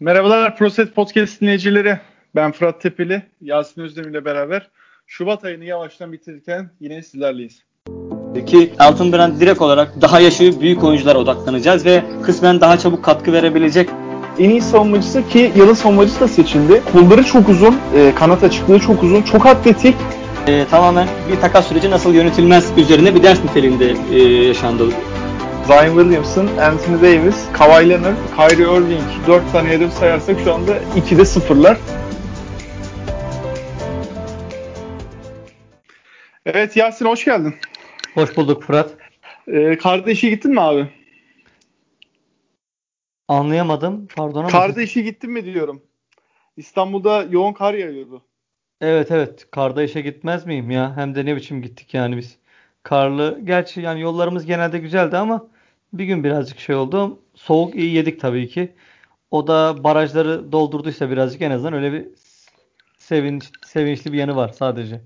Merhabalar ProSet Podcast dinleyicileri. Ben Fırat Tepeli, Yasin Özdemir ile beraber Şubat ayını yavaştan bitirirken yine sizlerleyiz. Ki Altın Brand direkt olarak daha yaşı büyük oyunculara odaklanacağız ve kısmen daha çabuk katkı verebilecek en iyi savunmacısı ki yılın savunmacısı da seçildi. Kolları çok uzun, e, kanat açıklığı çok uzun, çok atletik. E, tamamen bir takas süreci nasıl yönetilmez üzerine bir ders niteliğinde e, yaşandı. Zion Williamson, Anthony Davis, Kawhi Leonard, Kyrie Irving 4 tane hedef sayarsak şu anda 2'de sıfırlar. Evet Yasin hoş geldin. Hoş bulduk Fırat. Ee, kardeşi gittin mi abi? Anlayamadım. Pardon ama. Kardeşi gittin mi diyorum. İstanbul'da yoğun kar yağıyordu. Evet evet. Karda işe gitmez miyim ya? Hem de ne biçim gittik yani biz. Karlı. Gerçi yani yollarımız genelde güzeldi ama bir gün birazcık şey oldu. Soğuk iyi yedik tabii ki. O da barajları doldurduysa birazcık en azından öyle bir sevinç, sevinçli bir yanı var sadece.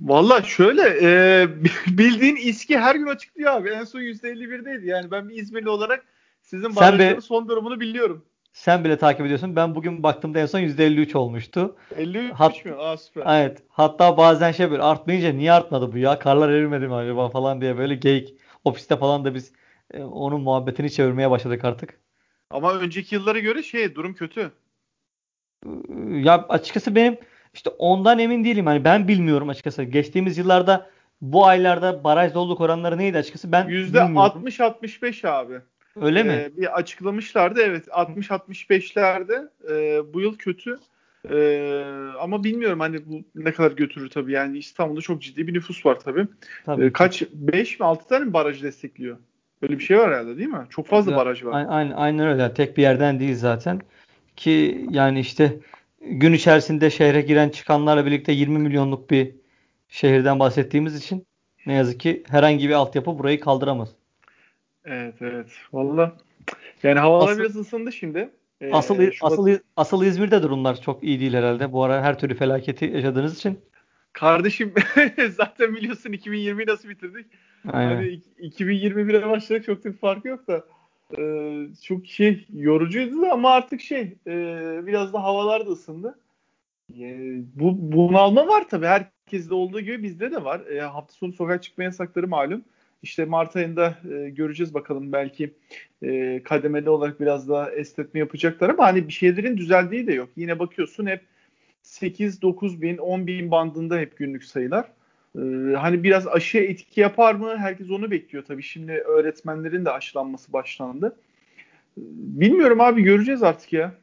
Valla şöyle e, bildiğin İSKİ her gün açıklıyor abi. En son %51'deydi. Yani ben bir İzmirli olarak sizin barajların be, son durumunu biliyorum. Sen bile takip ediyorsun. Ben bugün baktığımda en son %53 olmuştu. 53 Hat, mi? Aa süper. Evet. Hatta bazen şey böyle artmayınca niye artmadı bu ya? Karlar erimedi mi acaba falan diye böyle geyik. Ofiste falan da biz e, onun muhabbetini çevirmeye başladık artık. Ama önceki yıllara göre şey durum kötü. Ya açıkçası benim işte ondan emin değilim. Hani ben bilmiyorum açıkçası. Geçtiğimiz yıllarda bu aylarda baraj doluluk oranları neydi açıkçası ben %60-65 abi. Öyle ee, mi? Bir açıklamışlardı evet 60-65'lerde e, bu yıl kötü. Ee, ama bilmiyorum hani bu ne kadar götürür tabii. Yani İstanbul'da çok ciddi bir nüfus var tabii. tabii. Ee, kaç 5 mi 6 tane mi baraj destekliyor? Böyle bir şey var herhalde değil mi? Çok fazla baraj var. Aynen, aynen öyle. Tek bir yerden değil zaten. Ki yani işte gün içerisinde şehre giren çıkanlarla birlikte 20 milyonluk bir şehirden bahsettiğimiz için ne yazık ki herhangi bir altyapı burayı kaldıramaz. Evet evet. Valla yani havalar asıl, biraz ısındı şimdi. Ee, asıl Şubat... asıl asıl İzmir'de durumlar çok iyi değil herhalde. Bu ara her türlü felaketi yaşadığınız için. Kardeşim zaten biliyorsun 2020'yi nasıl bitirdik? Aynen. Hani 2021'e başladık çok da bir fark yok da e, çok şey yorucuydu da ama artık şey e, biraz da havalar da ısındı. E, bu bunalma var tabii. Herkeste olduğu gibi bizde de var. E, hafta sonu sokağa çıkma yasakları malum. İşte Mart ayında e, göreceğiz bakalım belki e, kademeli olarak biraz daha esnetme yapacaklar ama hani bir şeylerin düzeldiği de yok. Yine bakıyorsun hep 8-9 bin 10 bin bandında hep günlük sayılar. Ee, hani biraz aşı etki yapar mı? Herkes onu bekliyor tabii. Şimdi öğretmenlerin de aşılanması başlandı. Ee, bilmiyorum abi göreceğiz artık ya.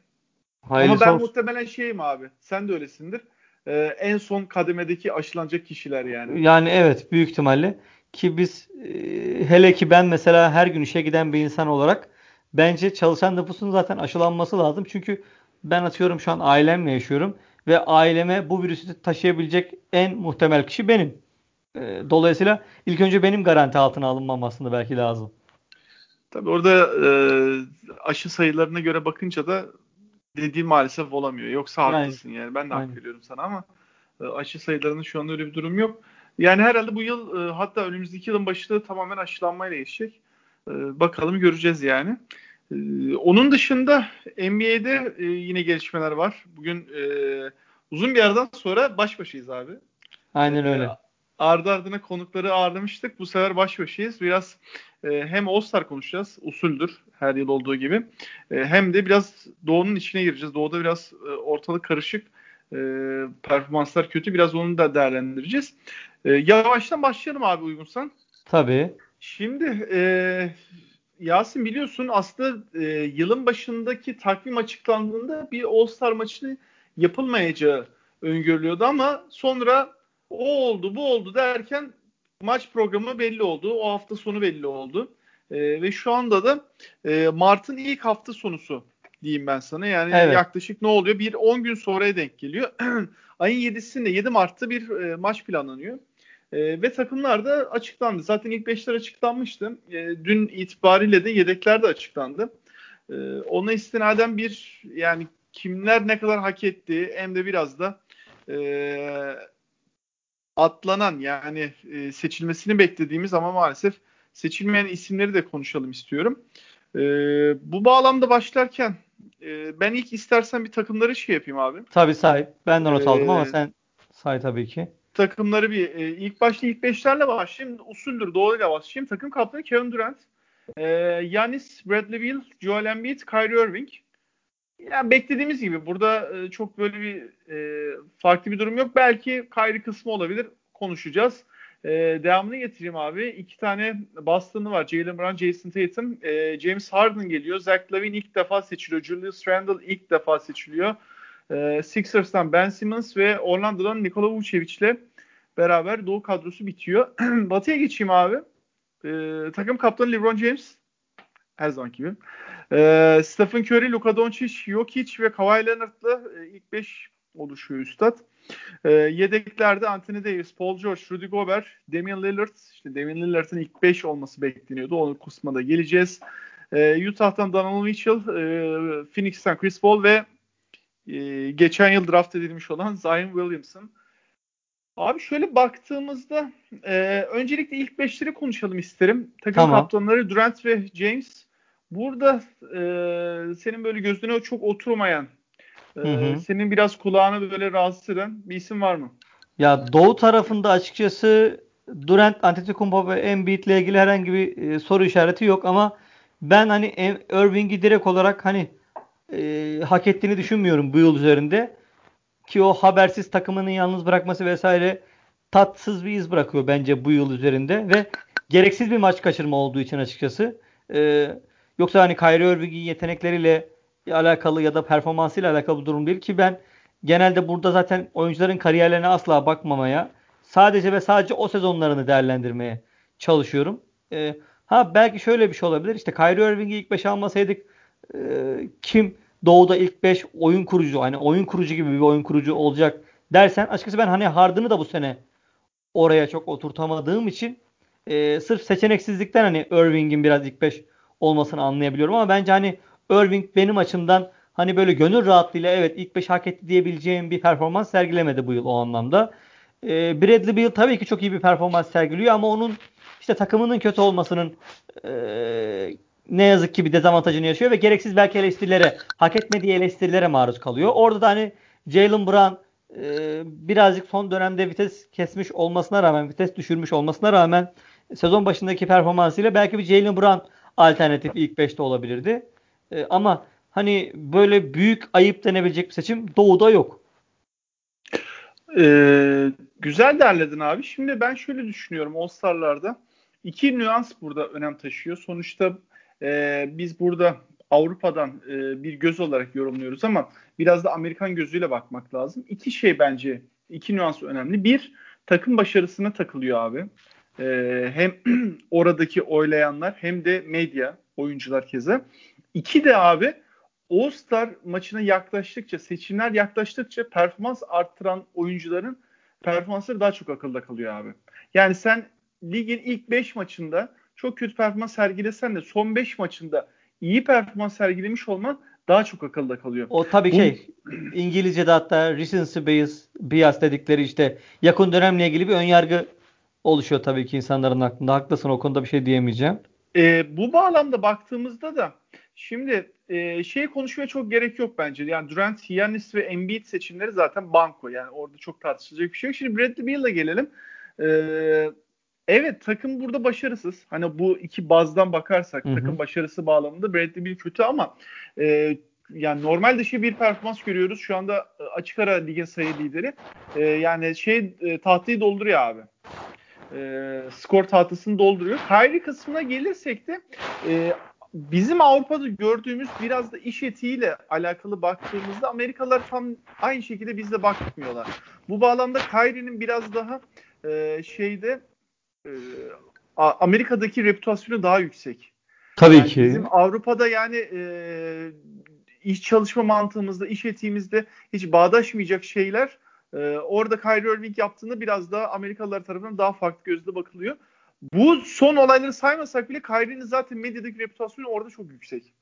Hayırlısı Ama ben olsun. muhtemelen şeyim abi. Sen de öylesindir. Ee, en son kademedeki aşılanacak kişiler yani. Yani evet büyük ihtimalle ki biz e, hele ki ben mesela her gün işe giden bir insan olarak bence çalışan nüfusun zaten aşılanması lazım. Çünkü ben atıyorum şu an ailemle yaşıyorum ve aileme bu virüsü taşıyabilecek en muhtemel kişi benim. E, dolayısıyla ilk önce benim garanti altına alınmam aslında belki lazım. Tabii orada e, aşı sayılarına göre bakınca da dediğim maalesef olamıyor. Yoksa haklısın Aynen. yani. Ben de hak veriyorum sana ama e, aşı sayılarının şu anda öyle bir durum yok. Yani herhalde bu yıl e, hatta önümüzdeki yılın başında tamamen aşılanmayla geçecek. E, bakalım göreceğiz yani. Ee, onun dışında NBA'de e, yine gelişmeler var. Bugün e, uzun bir aradan sonra baş başayız abi. Aynen öyle. E, ardı ardına konukları ağırlamıştık. Bu sefer baş başayız. Biraz e, hem All-Star konuşacağız. Usuldür her yıl olduğu gibi. E, hem de biraz Doğu'nun içine gireceğiz. Doğu'da biraz e, ortalık karışık. E, performanslar kötü. Biraz onu da değerlendireceğiz. E, yavaştan başlayalım abi uygunsan. Tabii. Şimdi e, Yasin biliyorsun aslında e, yılın başındaki takvim açıklandığında bir All-Star maçı yapılmayacağı öngörülüyordu ama sonra o oldu bu oldu derken maç programı belli oldu. O hafta sonu belli oldu. E, ve şu anda da e, Mart'ın ilk hafta sonusu diyeyim ben sana. Yani evet. yaklaşık ne oluyor? Bir 10 gün sonraya denk geliyor. Ayın 7'sinde 7 Mart'ta bir e, maç planlanıyor. E, ve takımlar da açıklandı. Zaten ilk beşler açıklanmıştı. E, dün itibariyle de yedekler de açıklandı. E, ona istinaden bir yani kimler ne kadar hak etti hem de biraz da e, atlanan yani e, seçilmesini beklediğimiz ama maalesef seçilmeyen isimleri de konuşalım istiyorum. E, bu bağlamda başlarken e, ben ilk istersen bir takımları şey yapayım abi. Tabii say. Ben de not ee, aldım ama sen say tabii ki. Takımları bir e, ilk başta ilk beşlerle başlayayım. Usuldür doğruyla başlayayım. Takım kaptanı Kevin Durant. E, Yanis, Bradley Beal, Joel Embiid, Kyrie Irving. Yani beklediğimiz gibi burada e, çok böyle bir e, farklı bir durum yok. Belki Kyrie kısmı olabilir. Konuşacağız. E, devamını getireyim abi. İki tane Boston'ı var. Jalen Brown, Jason Tatum. E, James Harden geliyor. Zach Lavin ilk defa seçiliyor. Julius Randle ilk defa seçiliyor. E, Sixers'tan Ben Simmons ve Orlando'dan Nikola Vucevic'le beraber Doğu kadrosu bitiyor. Batı'ya geçeyim abi. E, takım kaptanı LeBron James. Her zaman gibi. E, Stephen Curry, Luka Doncic, Jokic ve Kawhi Leonard'la e, ilk 5 oluşuyor üstad. E, yedeklerde Anthony Davis, Paul George, Rudy Gobert, Damian Lillard. İşte Damian Lillard'ın ilk 5 olması bekleniyordu. Onu kısmına geleceğiz. E, Utah'tan Donovan Mitchell, e, Phoenix'ten Chris Paul ve e, geçen yıl draft edilmiş olan Zion Williamson. Abi şöyle baktığımızda e, öncelikle ilk beşleri konuşalım isterim. Takım tamam. kaptanları Durant ve James. Burada e, senin böyle gözüne çok oturmayan, e, hı hı. senin biraz kulağını böyle rahatsız eden bir isim var mı? Ya Doğu tarafında açıkçası Durant, Antetokounmpo ve Embiid ile ilgili herhangi bir e, soru işareti yok ama ben hani Irving'i direkt olarak hani e, hak ettiğini düşünmüyorum bu yıl üzerinde. Ki o habersiz takımını yalnız bırakması vesaire tatsız bir iz bırakıyor bence bu yıl üzerinde ve gereksiz bir maç kaçırma olduğu için açıkçası. E, yoksa hani Kyrie Irving'in yetenekleriyle alakalı ya da performansıyla alakalı bir durum değil ki ben genelde burada zaten oyuncuların kariyerlerine asla bakmamaya sadece ve sadece o sezonlarını değerlendirmeye çalışıyorum. E, ha belki şöyle bir şey olabilir. İşte Kyrie Irving'i ilk 5'e almasaydık e, kim Doğu'da ilk 5 oyun kurucu hani oyun kurucu gibi bir oyun kurucu olacak dersen açıkçası ben hani Harden'ı da bu sene oraya çok oturtamadığım için e, sırf seçeneksizlikten hani Irving'in biraz ilk 5 olmasını anlayabiliyorum ama bence hani Irving benim açımdan hani böyle gönül rahatlığıyla evet ilk 5 hak etti diyebileceğim bir performans sergilemedi bu yıl o anlamda. E, Bradley Beal tabii ki çok iyi bir performans sergiliyor ama onun işte takımının kötü olmasının e, ne yazık ki bir dezavantajını yaşıyor ve gereksiz belki eleştirilere, hak etmediği eleştirilere maruz kalıyor. Orada da hani Jalen Brown e, birazcık son dönemde vites kesmiş olmasına rağmen, vites düşürmüş olmasına rağmen sezon başındaki performansıyla belki bir Jalen Brown alternatif ilk 5'te olabilirdi. E, ama hani böyle büyük ayıp denebilecek bir seçim Doğu'da yok. Ee, güzel derledin abi. Şimdi ben şöyle düşünüyorum All-Star'larda. iki nüans burada önem taşıyor. Sonuçta e, biz burada Avrupa'dan e, bir göz olarak yorumluyoruz ama biraz da Amerikan gözüyle bakmak lazım. İki şey bence, iki nüans önemli. Bir, takım başarısına takılıyor abi. E, hem oradaki oylayanlar hem de medya, oyuncular keza. İki de abi All-Star maçına yaklaştıkça, seçimler yaklaştıkça performans arttıran oyuncuların performansları daha çok akılda kalıyor abi. Yani sen ligin ilk 5 maçında çok kötü performans sergilesen de son 5 maçında iyi performans sergilemiş olman daha çok akılda kalıyor. O tabii Bu, şey İngilizce'de hatta recency bias, bias dedikleri işte yakın dönemle ilgili bir önyargı oluşuyor tabii ki insanların aklında. Haklısın o konuda bir şey diyemeyeceğim. E, bu bağlamda baktığımızda da şimdi e, şey konuşmaya çok gerek yok bence. Yani Durant, Giannis ve Embiid seçimleri zaten banko. Yani orada çok tartışılacak bir şey yok. Şimdi Bradley Beal'la gelelim. Eee Evet takım burada başarısız. Hani bu iki bazdan bakarsak Hı-hı. takım başarısı bağlamında Bradley Beal kötü ama e, yani normal dışı bir performans görüyoruz. Şu anda e, açık ara ligin sayı lideri. E, yani şey e, tahtayı dolduruyor abi. E, skor tahtasını dolduruyor. Kyrie kısmına gelirsek de e, bizim Avrupa'da gördüğümüz biraz da iş etiğiyle alakalı baktığımızda Amerikalılar tam aynı şekilde bizde bakmıyorlar. Bu bağlamda Kyrie'nin biraz daha e, şeyde e, Amerika'daki reputasyonu daha yüksek. Tabii yani ki. Bizim Avrupa'da yani e, iş çalışma mantığımızda, iş etiğimizde hiç bağdaşmayacak şeyler e, orada Kyrie Irving yaptığında biraz daha Amerikalılar tarafından daha farklı gözle bakılıyor. Bu son olayları saymasak bile Kyrie'nin zaten medyadaki reputasyonu orada çok yüksek.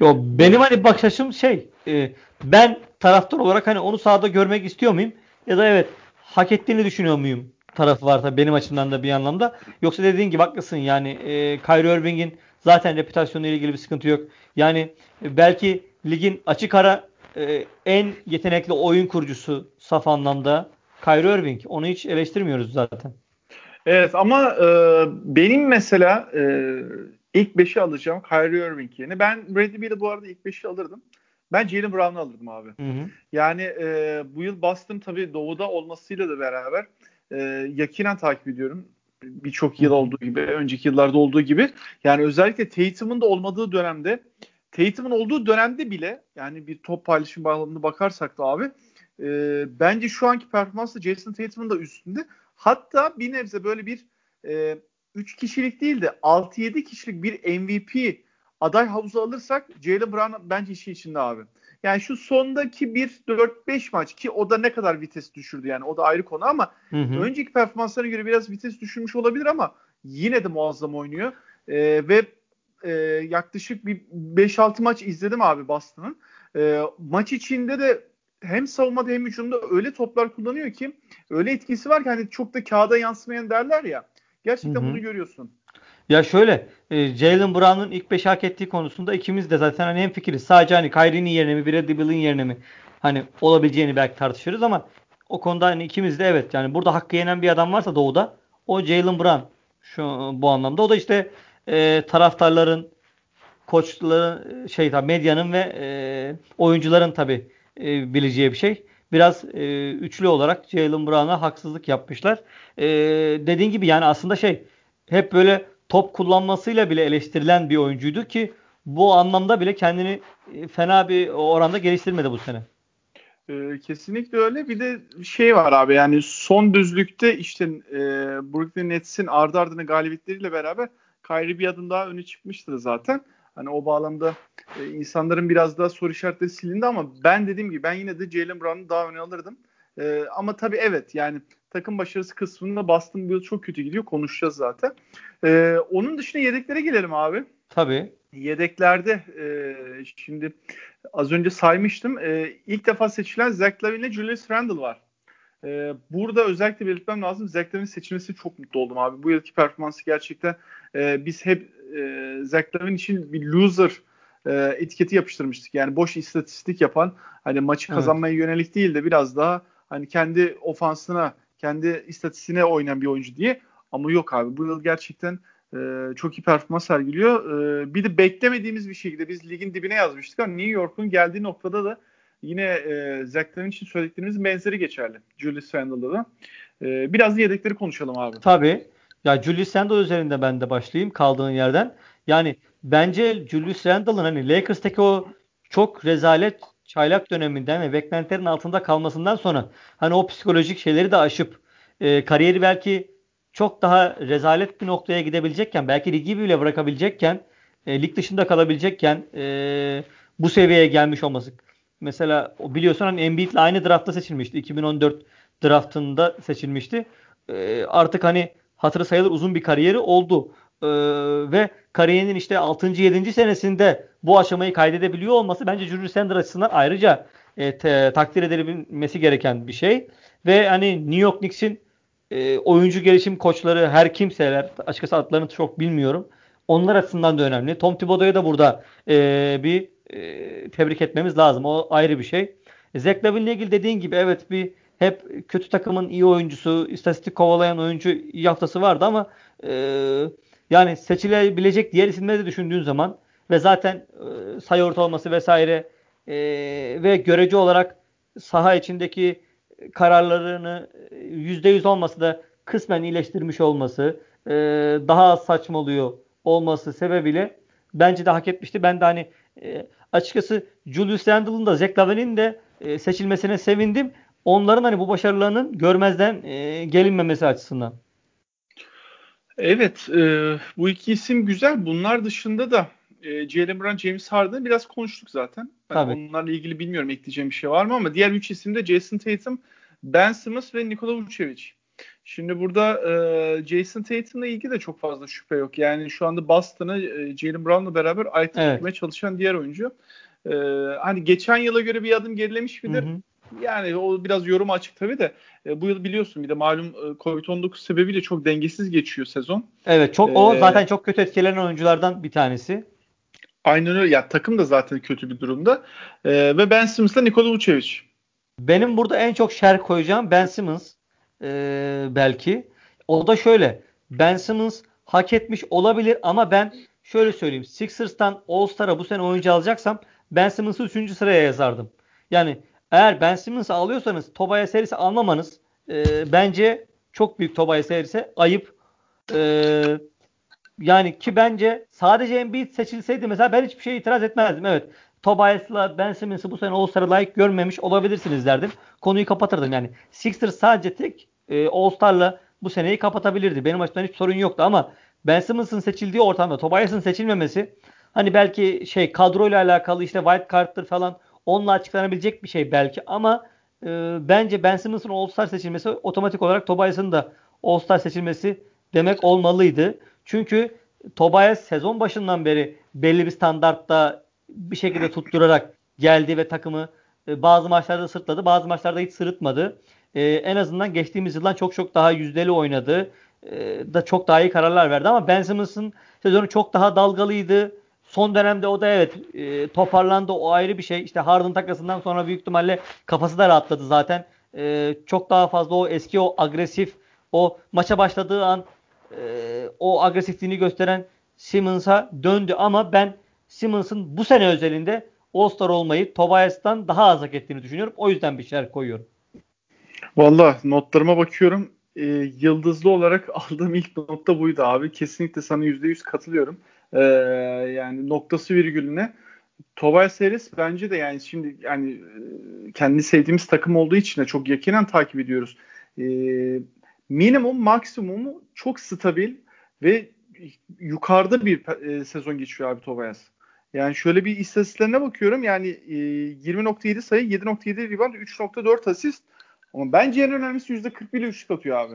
Yo, benim hani bakış açım şey e, ben taraftar olarak hani onu sahada görmek istiyor muyum? Ya da evet hak ettiğini düşünüyor muyum? Tarafı var tabii benim açımdan da bir anlamda. Yoksa dediğin gibi haklısın yani e, Kyrie Irving'in zaten reputasyonuyla ilgili bir sıkıntı yok. Yani e, belki ligin açık ara e, en yetenekli oyun kurucusu saf anlamda Kyrie Irving. Onu hiç eleştirmiyoruz zaten. Evet ama e, benim mesela e, ilk 5'i alacağım Kyrie Irving yerine. Ben Bradley Beal'ı bu arada ilk 5'i alırdım. Ben Jalen Brown'u alırdım abi. Hı hı. Yani e, bu yıl Boston tabii doğuda olmasıyla da beraber e, yakinen takip ediyorum. Birçok yıl olduğu gibi, önceki yıllarda olduğu gibi. Yani özellikle Tatum'un da olmadığı dönemde, Tatum'un olduğu dönemde bile yani bir top paylaşım bağlamında bakarsak da abi e, bence şu anki performansı Jason Tatum'un da üstünde. Hatta bir nebze böyle bir e, 3 kişilik değil de 6-7 kişilik bir MVP aday havuzu alırsak Jalen Brown bence işin içinde abi. Yani şu sondaki bir 4-5 maç ki o da ne kadar vites düşürdü yani o da ayrı konu ama hı hı. önceki performanslarına göre biraz vites düşürmüş olabilir ama yine de muazzam oynuyor. Ee, ve e, yaklaşık bir 5-6 maç izledim abi Boston'ın. E, maç içinde de hem savunmada hem hücumda öyle toplar kullanıyor ki öyle etkisi var ki hani çok da kağıda yansımayan derler ya. Gerçekten Hı-hı. bunu görüyorsun. Ya şöyle e, Jalen Brown'un ilk 5 hak ettiği konusunda ikimiz de zaten hani hem fikiriz. Sadece hani Kyrie'nin yerine mi Bradley Beal'ın yerine mi hani olabileceğini belki tartışırız ama o konuda hani ikimiz de evet yani burada hakkı yenen bir adam varsa doğuda o Jalen Brown şu bu anlamda. O da işte e, taraftarların koçların şey medyanın ve e, oyuncuların tabi e, bileceği bir şey. Biraz e, üçlü olarak Jalen Brown'a haksızlık yapmışlar. E, dediğin gibi yani aslında şey hep böyle top kullanmasıyla bile eleştirilen bir oyuncuydu ki bu anlamda bile kendini e, fena bir oranda geliştirmedi bu sene. Ee, kesinlikle öyle. Bir de şey var abi yani son düzlükte işte e, Brooklyn Nets'in ardı ardına galibiyetleriyle beraber Kyrie bir adım daha öne çıkmıştır zaten. Hani o bağlamda e, insanların biraz daha soru işaretleri silindi ama ben dediğim gibi ben yine de Jalen Brown'u daha öne alırdım. E, ama tabii evet yani takım başarısı kısmında Boston yıl çok kötü gidiyor. Konuşacağız zaten. E, onun dışında yedeklere gelelim abi. Tabii. Yedeklerde e, şimdi az önce saymıştım. E, ilk defa seçilen Zach Lavine ile Julius Randle var. E, burada özellikle belirtmem lazım. Zach Lavine'in seçilmesi çok mutlu oldum abi. Bu yılki performansı gerçekten e, biz hep e, Zach Lavine için bir loser e, etiketi yapıştırmıştık. Yani boş istatistik yapan hani maçı kazanmaya evet. yönelik değil de biraz daha hani kendi ofansına, kendi istatistiğine oynayan bir oyuncu diye. Ama yok abi bu yıl gerçekten e, çok iyi performans sergiliyor. E, bir de beklemediğimiz bir şekilde biz ligin dibine yazmıştık ama New York'un geldiği noktada da yine e, Zach için söylediklerimiz benzeri geçerli. Julius Randle'da da. E, biraz da yedekleri konuşalım abi. Tabii. Ya Julius Randle üzerinde ben de başlayayım kaldığın yerden. Yani bence Julius Randle'ın hani Lakers'taki o çok rezalet çaylak döneminden ve beklentilerin altında kalmasından sonra hani o psikolojik şeyleri de aşıp e, kariyeri belki çok daha rezalet bir noktaya gidebilecekken belki ligi bile bırakabilecekken e, lig dışında kalabilecekken e, bu seviyeye gelmiş olması. Mesela biliyorsun hani Embiid'le aynı draftta seçilmişti. 2014 draftında seçilmişti. E, artık hani hatırı sayılır uzun bir kariyeri oldu. Ee, ve kariyerinin işte 6. 7. senesinde bu aşamayı kaydedebiliyor olması bence Julius Randle açısından ayrıca e, te, takdir edilmesi gereken bir şey. Ve hani New York Knicks'in e, oyuncu gelişim koçları her kimseler açıkçası adlarını çok bilmiyorum. Onlar açısından da önemli. Tom Thibodeau'ya da burada e, bir e, tebrik etmemiz lazım. O ayrı bir şey. Zach Lavin'le ilgili dediğin gibi evet bir hep kötü takımın iyi oyuncusu, istatistik kovalayan oyuncu yaftası vardı ama e, yani seçilebilecek diğer isimleri de düşündüğün zaman ve zaten e, sayı ortalaması vesaire e, ve görece olarak saha içindeki kararlarını %100 olması da kısmen iyileştirmiş olması, e, daha az saçmalıyor olması sebebiyle bence de hak etmişti. Ben de hani e, açıkçası Julius Randle'ın da Zach Lavin'in de e, seçilmesine sevindim onların hani bu başarılarının görmezden e, gelinmemesi açısından. Evet, e, bu iki isim güzel. Bunlar dışında da e, Jalen Brown, James Harden'ı biraz konuştuk zaten. Ben Tabii. onlarla ilgili bilmiyorum ekleyeceğim bir şey var mı ama diğer üç isim de Jason Tatum, Ben Simmons ve Nikola Vucevic. Şimdi burada e, Jason Tatum'la ilgili de çok fazla şüphe yok. Yani şu anda Boston'ı e, Jalen Brown'la beraber ayakta evet. çalışan diğer oyuncu. E, hani geçen yıla göre bir adım gerilemiş midir? Hı hı. Yani o biraz yorum açık tabii de e, bu yıl biliyorsun bir de malum e, Covid-19 sebebiyle çok dengesiz geçiyor sezon. Evet çok o ee, zaten çok kötü etkilenen oyunculardan bir tanesi. Aynen öyle. Ya takım da zaten kötü bir durumda. Ee, ve Ben Simmons'la Nikola Vucevic. Benim burada en çok şer koyacağım Ben Simmons ee, belki. O da şöyle. Ben Simmons hak etmiş olabilir ama ben şöyle söyleyeyim. Sixers'tan All-Star'a bu sene oyuncu alacaksam Ben Simmons'ı 3. sıraya yazardım. Yani eğer Ben Simmons'ı alıyorsanız Tobias serisi almamanız e, bence çok büyük Tobias serisi ayıp. E, yani ki bence sadece Embiid seçilseydi mesela ben hiçbir şeye itiraz etmezdim. Evet. Tobias'la Ben Simmons'ı bu sene All-Star'a layık görmemiş olabilirsiniz derdim. Konuyu kapatırdım yani. Sixers sadece tek e, All-Star'la bu seneyi kapatabilirdi. Benim açımdan hiç sorun yoktu ama Ben Simmons'ın seçildiği ortamda Tobias'ın seçilmemesi hani belki şey kadroyla alakalı işte wild card'tır falan onunla açıklanabilecek bir şey belki ama e, bence Ben Simmons'ın All-Star seçilmesi otomatik olarak Tobias'ın da All-Star seçilmesi demek olmalıydı. Çünkü Tobias sezon başından beri belli bir standartta bir şekilde tutturarak geldi ve takımı e, bazı maçlarda sırtladı, bazı maçlarda hiç sırıtmadı. E, en azından geçtiğimiz yıldan çok çok daha yüzdeli oynadı. E, da çok daha iyi kararlar verdi ama Ben Simmons'ın sezonu çok daha dalgalıydı. Son dönemde o da evet e, toparlandı. O ayrı bir şey. İşte Harden takasından sonra büyük ihtimalle kafası da rahatladı zaten. E, çok daha fazla o eski o agresif o maça başladığı an e, o agresifliğini gösteren Simmons'a döndü ama ben Simmons'ın bu sene özelinde All-Star olmayı Tobias'tan daha az hak ettiğini düşünüyorum. O yüzden bir şeyler koyuyorum. Valla notlarıma bakıyorum. E, yıldızlı olarak aldığım ilk notta buydu abi. Kesinlikle sana %100 katılıyorum. E, yani noktası virgülüne. Tobias Harris bence de yani şimdi yani e, kendi sevdiğimiz takım olduğu için de çok yakinen takip ediyoruz. E, minimum maksimumu çok stabil ve yukarıda bir e, sezon geçiyor abi Tobias. Yani şöyle bir istatistiklerine bakıyorum. Yani e, 20.7 sayı, 7.7 rebound, 3.4 asist. Ama bence en önemlisi %41 üçlük atıyor abi.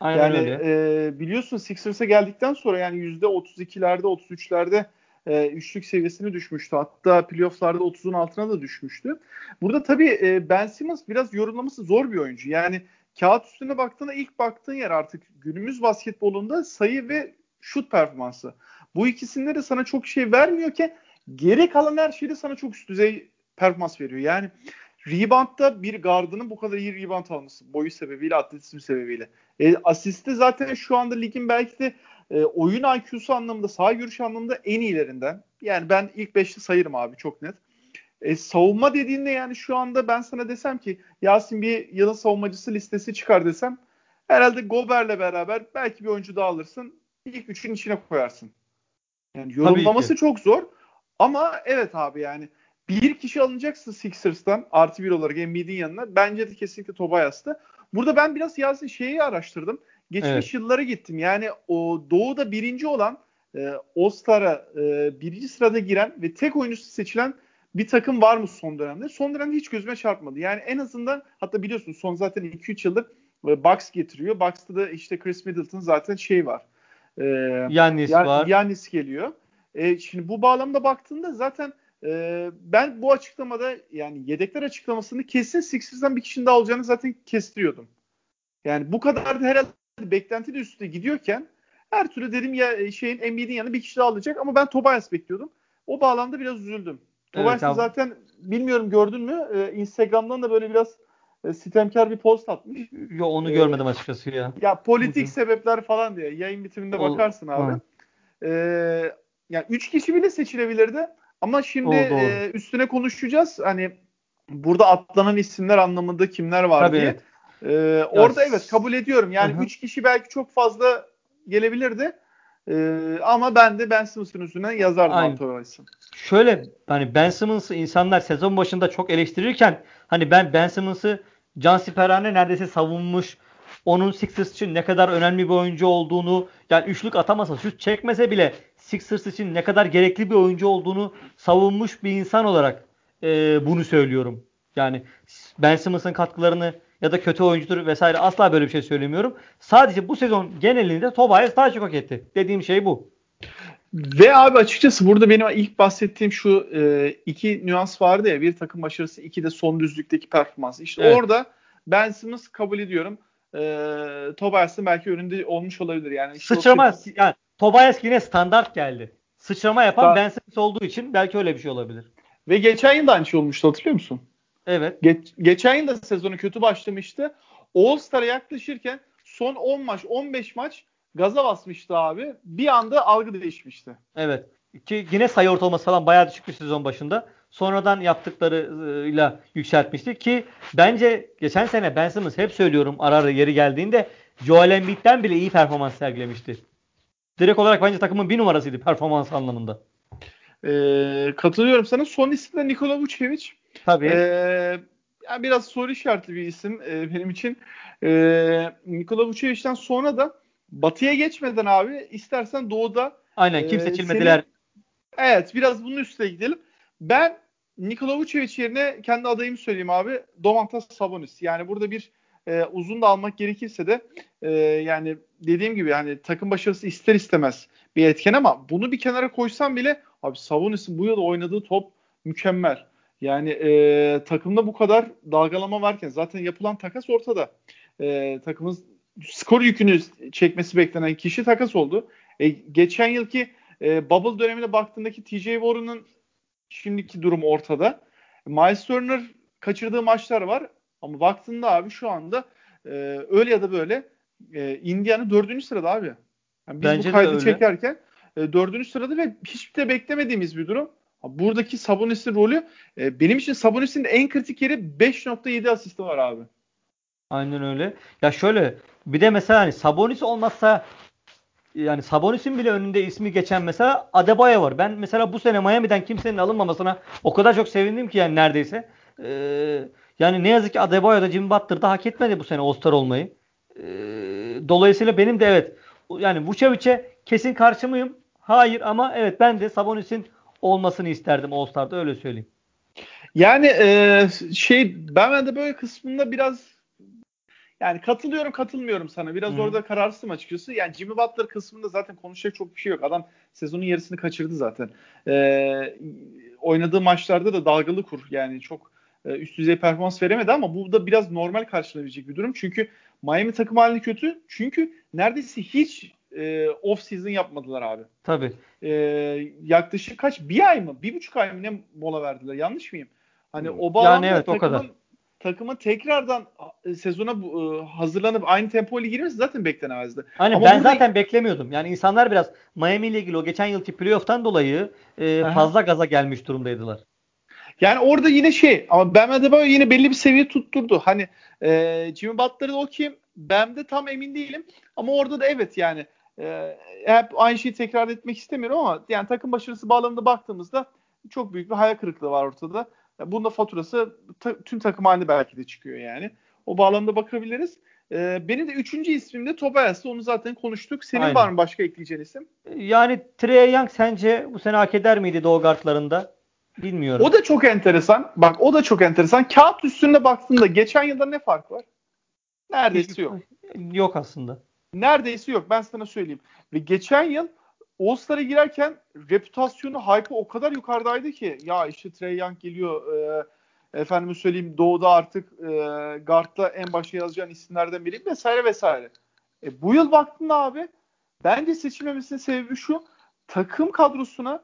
Aynen yani öyle. E, biliyorsun Sixers'a geldikten sonra yani %32'lerde, 33'lerde e, üçlük seviyesine düşmüştü. Hatta playoff'larda 30'un altına da düşmüştü. Burada tabii e, Ben Simmons biraz yorumlaması zor bir oyuncu. Yani kağıt üstüne baktığında ilk baktığın yer artık günümüz basketbolunda sayı ve şut performansı. Bu ikisinde de sana çok şey vermiyor ki geri kalan her şeyde sana çok üst düzey performans veriyor. Yani reboundda bir gardının bu kadar iyi rebound alması boyu sebebiyle, atletizm sebebiyle. E, asiste zaten şu anda ligin belki de e, oyun IQ'su anlamında, sağ görüş anlamında en iyilerinden. Yani ben ilk 5'te sayırım abi çok net. E, savunma dediğinde yani şu anda ben sana desem ki Yasin bir yılın savunmacısı listesi çıkar desem herhalde Gober'le beraber belki bir oyuncu daha alırsın. İlk üçün içine koyarsın. Yani yorumlaması çok zor. Ama evet abi yani bir kişi alınacaksın Sixers'tan artı bir olarak Embiid'in yanına. Bence de kesinlikle Tobias'tı. Burada ben biraz Yasin şeyi araştırdım. Geçmiş evet. yıllara gittim. Yani o doğuda birinci olan e, All-Star'a e, birinci sırada giren ve tek oyuncusu seçilen bir takım var mı son dönemde? Son dönemde hiç gözüme çarpmadı. Yani en azından hatta biliyorsun son zaten 2-3 yıldır e, Bucks getiriyor. Bucks'ta da işte Chris Middleton zaten şey var. E, Yannis ya, var. Yannis geliyor. E, şimdi bu bağlamda baktığında zaten e, ben bu açıklamada yani yedekler açıklamasını kesin Sixers'dan bir kişinin daha olacağını zaten kestiriyordum. Yani bu kadar da herhalde beklenti de üstüne gidiyorken her türlü dedim ya e, şeyin Embiid'in yanına bir kişi daha alacak ama ben Tobias bekliyordum. O bağlamda biraz üzüldüm. Evet, zaten bilmiyorum gördün mü? Ee, Instagram'dan da böyle biraz e, sitemkar bir post atmış. Yo onu ee, görmedim açıkçası ya. Ya politik sebepler falan diye yayın bitiminde o, bakarsın abi. Ee, yani 3 kişi bile seçilebilirdi. Ama şimdi e, üstüne konuşacağız. Hani burada atlanan isimler anlamında kimler var Tabii, diye. Ee, orada evet kabul ediyorum. Yani 3 kişi belki çok fazla gelebilirdi. Ee, ama ben de Ben Simmons'ın üstüne yazardım Aynen. Şöyle hani Ben Simmons'ı insanlar sezon başında çok eleştirirken hani ben Ben Simmons'ı Can Siperhane neredeyse savunmuş. Onun Sixers için ne kadar önemli bir oyuncu olduğunu yani üçlük atamasa, şut çekmese bile Sixers için ne kadar gerekli bir oyuncu olduğunu savunmuş bir insan olarak e, bunu söylüyorum. Yani Ben Simmons'ın katkılarını ya da kötü oyuncudur vesaire asla böyle bir şey söylemiyorum. Sadece bu sezon genelinde Tobias daha çok hak etti. Dediğim şey bu. Ve abi açıkçası burada benim ilk bahsettiğim şu e, iki nüans vardı ya. Bir takım başarısı, iki de son düzlükteki performans. İşte evet. orada Ben Simmons kabul ediyorum. E, Tobias'ın belki önünde olmuş olabilir. Yani Sıçramaz. Şey... Yani Tobias yine standart geldi. sıçrama yapan Daha... Ben Simmons olduğu için belki öyle bir şey olabilir. Ve geçen yıl da aynı şey olmuştu hatırlıyor musun? Evet. Geç, geçen yıl da sezonu kötü başlamıştı. All-Star'a yaklaşırken son 10 maç, 15 maç gaza basmıştı abi. Bir anda algı değişmişti. Evet. Ki yine sayı ortalaması falan bayağı düşük bir sezon başında. Sonradan yaptıklarıyla yükseltmişti ki bence geçen sene Ben Simmons hep söylüyorum ara ara yeri geldiğinde Joel Embiid'den bile iyi performans sergilemişti. Direkt olarak bence takımın bir numarasıydı performans anlamında. Ee, katılıyorum sana. Son isim de Nikola Vucevic. Tabii. Ee, yani biraz soru işaretli bir isim e, benim için. Ee, Nikola Vucevic'den sonra da Batı'ya geçmeden abi istersen Doğu'da Aynen kim e, seçilmediler. Senin, evet biraz bunun üstüne gidelim. Ben Nikola Vucevic yerine kendi adayımı söyleyeyim abi. Domantas Sabonis. Yani burada bir e, uzun da almak gerekirse de e, yani dediğim gibi yani takım başarısı ister istemez bir etken ama bunu bir kenara koysam bile abi Sabonis'in bu yıl oynadığı top mükemmel. Yani e, takımda bu kadar dalgalama varken zaten yapılan takas ortada. E, takımın skor yükünü çekmesi beklenen kişi takas oldu. E, geçen yılki e, bubble dönemine baktığındaki TJ Warren'ın şimdiki durum ortada. Miles Turner kaçırdığı maçlar var ama baktığında abi şu anda e, öyle ya da böyle e, Indiana dördüncü sırada abi. Yani biz Bence bu kaydı çekerken e, dördüncü sırada ve hiç de beklemediğimiz bir durum. Buradaki Sabonis'in rolü e, benim için Sabonis'in en kritik yeri 5.7 asisti var abi. Aynen öyle. Ya şöyle bir de mesela hani Sabonis olmazsa yani Sabonis'in bile önünde ismi geçen mesela Adebayo var. Ben mesela bu sene Miami'den kimsenin alınmamasına o kadar çok sevindim ki yani neredeyse. Ee, yani ne yazık ki Adebayo da Jimmy Butler da hak etmedi bu sene All-Star olmayı. Ee, dolayısıyla benim de evet yani Vucevic'e kesin karşı mıyım? Hayır ama evet ben de Sabonis'in olmasını isterdim All-Star'da öyle söyleyeyim. Yani e, şey ben de böyle kısmında biraz yani katılıyorum katılmıyorum sana. Biraz Hı. orada kararsızım açıkçası. Yani Jimmy Butler kısmında zaten konuşacak çok bir şey yok. Adam sezonun yarısını kaçırdı zaten. Ee, oynadığı maçlarda da dalgalı kur. Yani çok üst düzey performans veremedi ama bu da biraz normal karşılanabilecek bir durum. Çünkü Miami takım halini kötü. Çünkü neredeyse hiç e, off season yapmadılar abi. Tabii. E, yaklaşık kaç? Bir ay mı? Bir buçuk ay mı ne mola verdiler? Yanlış mıyım? Hani o bağlamda yani evet, takımın, o kadar takımın tekrardan e, sezona e, hazırlanıp aynı tempo ile girmesi zaten beklenemezdi. Hani Ama ben burada... zaten beklemiyordum. Yani insanlar biraz Miami ile ilgili o geçen yılki playoff'tan dolayı e, fazla gaza gelmiş durumdaydılar. Yani orada yine şey ama Bam Adebayo yine belli bir seviye tutturdu. Hani e, Jimmy Butler'ı o kim? de tam emin değilim. Ama orada da evet yani e, hep aynı şeyi tekrar etmek istemiyorum ama yani takım başarısı bağlamında baktığımızda çok büyük bir hayal kırıklığı var ortada. Bunda faturası ta, tüm takım halinde belki de çıkıyor yani. O bağlamda bakabiliriz. Ee, benim de üçüncü ismim de Tobias'tı. Onu zaten konuştuk. Senin Aynen. var mı başka ekleyeceğin isim? Yani Trey Young sence bu sene hak eder miydi Doğu Guardlarında? Bilmiyorum. O da çok enteresan. Bak o da çok enteresan. Kağıt üstünde baktığında geçen yılda ne fark var? Neredeyse yok. Yok aslında. Neredeyse yok. Ben sana söyleyeyim. Ve geçen yıl All-Star'a girerken reputasyonu, hype'ı o kadar yukarıdaydı ki ya işte Trey Young geliyor e, efendime söyleyeyim Doğu'da artık e, Guard'da en başa yazacağın isimlerden biri vesaire vesaire. E, bu yıl baktığında abi bence seçilmemesinin sebebi şu takım kadrosuna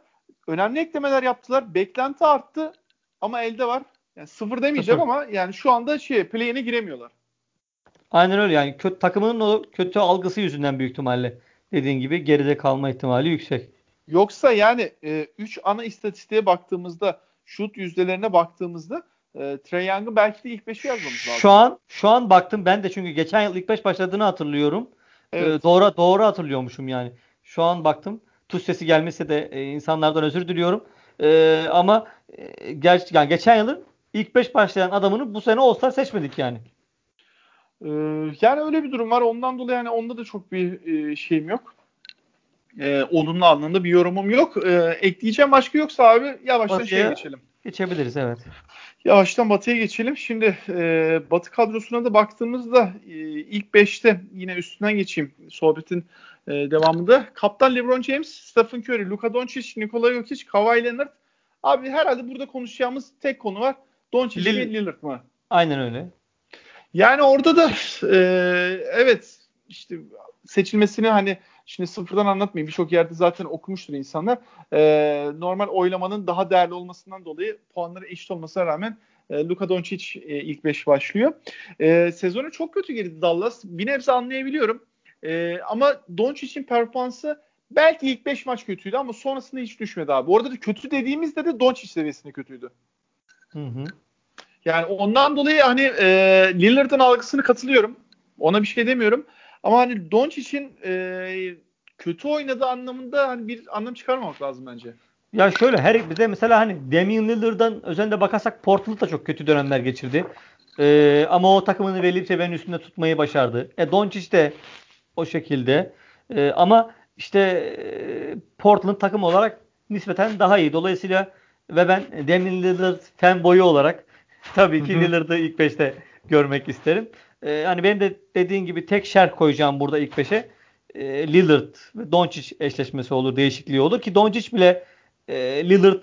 önemli eklemeler yaptılar. Beklenti arttı ama elde var. Yani sıfır demeyeceğim sıfır. ama yani şu anda şey play'ine giremiyorlar. Aynen öyle yani kötü, takımının o kötü algısı yüzünden büyük ihtimalle dediğin gibi geride kalma ihtimali yüksek. Yoksa yani 3 e, ana istatistiğe baktığımızda şut yüzdelerine baktığımızda e, Trey Young'ın belki de ilk 5'i yazmamız lazım. Şu an şu an baktım ben de çünkü geçen yıl ilk 5 başladığını hatırlıyorum. Evet. E, doğru doğru hatırlıyormuşum yani. Şu an baktım. Tuş sesi gelmese de e, insanlardan özür diliyorum. E, ama e, ger yani geçen yılın ilk 5 başlayan adamını bu sene All-Star seçmedik yani. Ee, yani öyle bir durum var. Ondan dolayı yani onda da çok bir e, şeyim yok. E, olumlu anlamda bir yorumum yok. E, ekleyeceğim başka yoksa abi yavaştan Batı'ya şeye geçelim. Geçebiliriz evet. Yavaştan Batı'ya geçelim. Şimdi e, Batı kadrosuna da baktığımızda e, ilk 5'te yine üstünden geçeyim sohbetin e, devamında. Kaptan LeBron James, Stephen Curry, Luka Doncic, Nikola Jokic, Kawhi Leonard. Abi herhalde burada konuşacağımız tek konu var. Doncic ve Lillard mı? Aynen öyle. Yani orada da e, evet işte seçilmesini hani Şimdi sıfırdan anlatmayayım. Birçok yerde zaten okumuştur insanlar. E, normal oylamanın daha değerli olmasından dolayı puanları eşit olmasına rağmen e, Luka Doncic e, ilk 5 başlıyor. E, sezonu çok kötü girdi Dallas. Bir nebze anlayabiliyorum. E, ama Doncic'in performansı belki ilk 5 maç kötüydü ama sonrasında hiç düşmedi abi. Orada da kötü dediğimizde de Doncic seviyesinde kötüydü. Hı hı. Yani ondan dolayı hani e, Lillard'ın algısını katılıyorum. Ona bir şey demiyorum. Ama hani Doncic'in e, kötü oynadığı anlamında hani bir anlam çıkarmamak lazım bence. Ya şöyle her bir de mesela hani Damian Lillard'dan özellikle bakarsak Portland da çok kötü dönemler geçirdi. Ee, ama o takımını belli bir seviyenin üstünde tutmayı başardı. E Doncic de o şekilde. E, ama işte e, Portland takım olarak nispeten daha iyi. Dolayısıyla ve ben Damian Lillard fanboyu olarak tabii ki Lillard'ı ilk 5'te görmek isterim. E, hani benim de dediğin gibi tek şerh koyacağım burada ilk 5'e e, Lillard ve Doncic eşleşmesi olur, değişikliği olur ki Doncic bile e, Lillard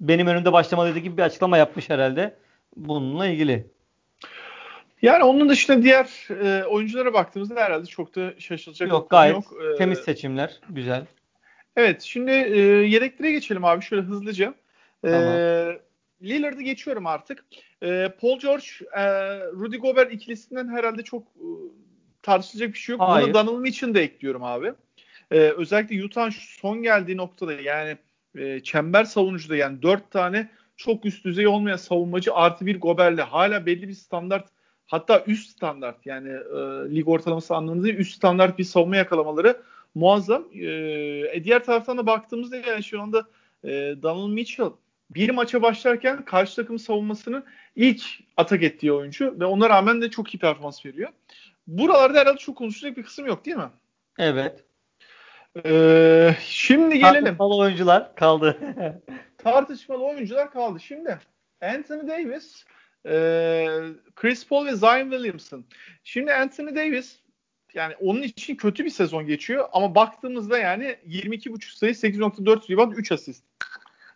benim önümde başlamadığı gibi bir açıklama yapmış herhalde bununla ilgili. Yani onun dışında diğer e, oyunculara baktığımızda herhalde çok da şaşılacak yok. Gayet yok. E, temiz seçimler. Güzel. Evet. Şimdi e, yedeklere geçelim abi şöyle hızlıca. E, tamam. Lillard'ı geçiyorum artık. E, Paul George, e, Rudy Gobert ikilisinden herhalde çok e, tartışılacak bir şey yok. Hayır. Buna Donald Mitchell de ekliyorum abi. E, özellikle Utah son geldiği noktada yani e, çember savunucu da yani dört tane çok üst düzey olmayan savunmacı artı bir Gober'le hala belli bir standart hatta üst standart yani e, lig ortalaması anlamında üst standart bir savunma yakalamaları muazzam. E, e, diğer taraftan da baktığımızda yani şu anda e, Donald Mitchell bir maça başlarken karşı takım savunmasının ilk atak ettiği oyuncu ve ona rağmen de çok iyi performans veriyor. Buralarda herhalde çok konuşacak bir kısım yok değil mi? Evet. Ee, şimdi gelelim. Tartışmalı oyuncular kaldı. Tartışmalı oyuncular kaldı. Şimdi Anthony Davis, e, Chris Paul ve Zion Williamson. Şimdi Anthony Davis yani onun için kötü bir sezon geçiyor ama baktığımızda yani 22.5 sayı 8.4 rebound 3 asist.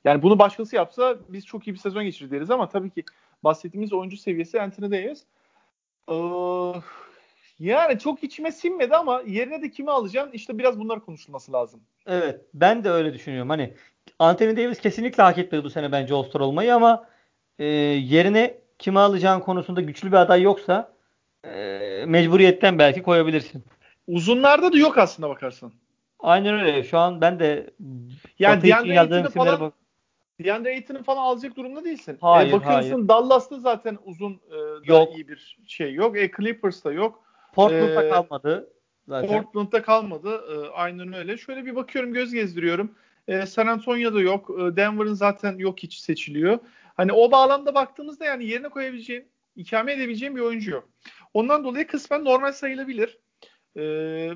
Yani bunu başkası yapsa biz çok iyi bir sezon geçirir deriz ama tabii ki bahsettiğimiz oyuncu seviyesi Anthony Davis. Ee, yani çok içime sinmedi ama yerine de kimi alacaksın? İşte biraz bunlar konuşulması lazım. Evet. Ben de öyle düşünüyorum. Hani Anthony Davis kesinlikle hak etmedi bu sene bence All-Star olmayı ama e, yerine kimi alacağın konusunda güçlü bir aday yoksa e, mecburiyetten belki koyabilirsin. Uzunlarda da yok aslında bakarsan. Aynen öyle. Şu an ben de yani DeAndre Ayton'u falan, bak- DeAndre Ayton'u falan alacak durumda değilsin. Hayır, e, bakıyorsun hayır. Dallas'ta zaten uzun e, yok. iyi bir şey yok. E, Clippers'ta yok. Portland'da ee, kalmadı. Zaten. Portland'da kalmadı. Ee, aynen öyle. Şöyle bir bakıyorum göz gezdiriyorum. Ee, San Antonio'da yok. Ee, Denver'ın zaten yok hiç seçiliyor. Hani o bağlamda baktığımızda yani yerine koyabileceğim, ikame edebileceğim bir oyuncu yok. Ondan dolayı kısmen normal sayılabilir. Ee,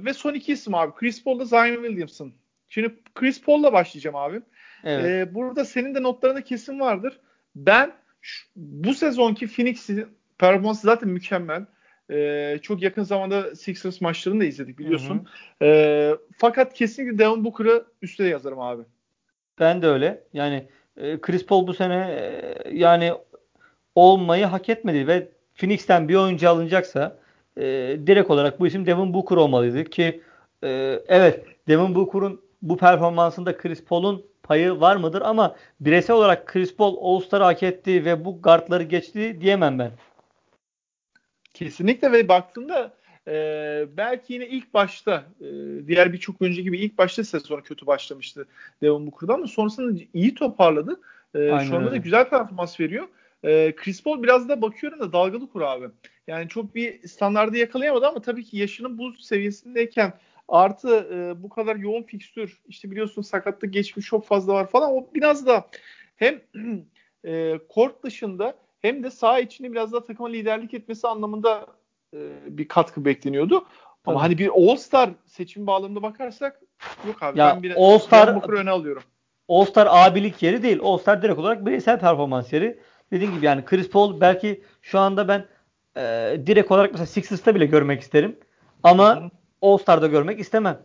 ve son iki isim abi. Chris Paul'la Zion Williamson. Şimdi Chris Paul'la başlayacağım abi. Evet. Ee, burada senin de notlarında kesin vardır. Ben şu, bu sezonki Phoenix'in performansı zaten mükemmel. Ee, çok yakın zamanda Sixers maçlarını da izledik biliyorsun. Ee, fakat kesinlikle Devin Booker'ı üstte yazarım abi. Ben de öyle. Yani Chris Paul bu sene e, yani olmayı hak etmedi ve Phoenix'ten bir oyuncu alınacaksa e, direkt olarak bu isim Devin Booker olmalıydı ki e, evet Devin Booker'un bu performansında Chris Paul'un payı var mıdır ama bireysel olarak Chris Paul All-Star hak etti ve bu guardları geçti diyemem ben. Kesinlikle ve baktığında e, belki yine ilk başta e, diğer birçok oyuncu gibi ilk başta sezonu kötü başlamıştı Devon Booker'da ama sonrasında iyi toparladı. E, şu anda da güzel performans veriyor. E, Chris Paul biraz da bakıyorum da dalgalı kur abi. Yani çok bir standardı yakalayamadı ama tabii ki yaşının bu seviyesindeyken artı e, bu kadar yoğun fikstür işte biliyorsun sakatlık geçmiş çok fazla var falan o biraz da hem e, kort dışında hem de saha içinde biraz daha takıma liderlik etmesi anlamında bir katkı bekleniyordu. Tabii. Ama hani bir All-Star seçim bağlamında bakarsak yok abi ya, ben bir All-Star öne alıyorum. All-Star abilik yeri değil. All-Star direkt olarak bireysel performans yeri. Dediğim gibi yani Chris Paul belki şu anda ben e, direkt olarak mesela Sixers'ta bile görmek isterim. Ama All-Star'da görmek istemem.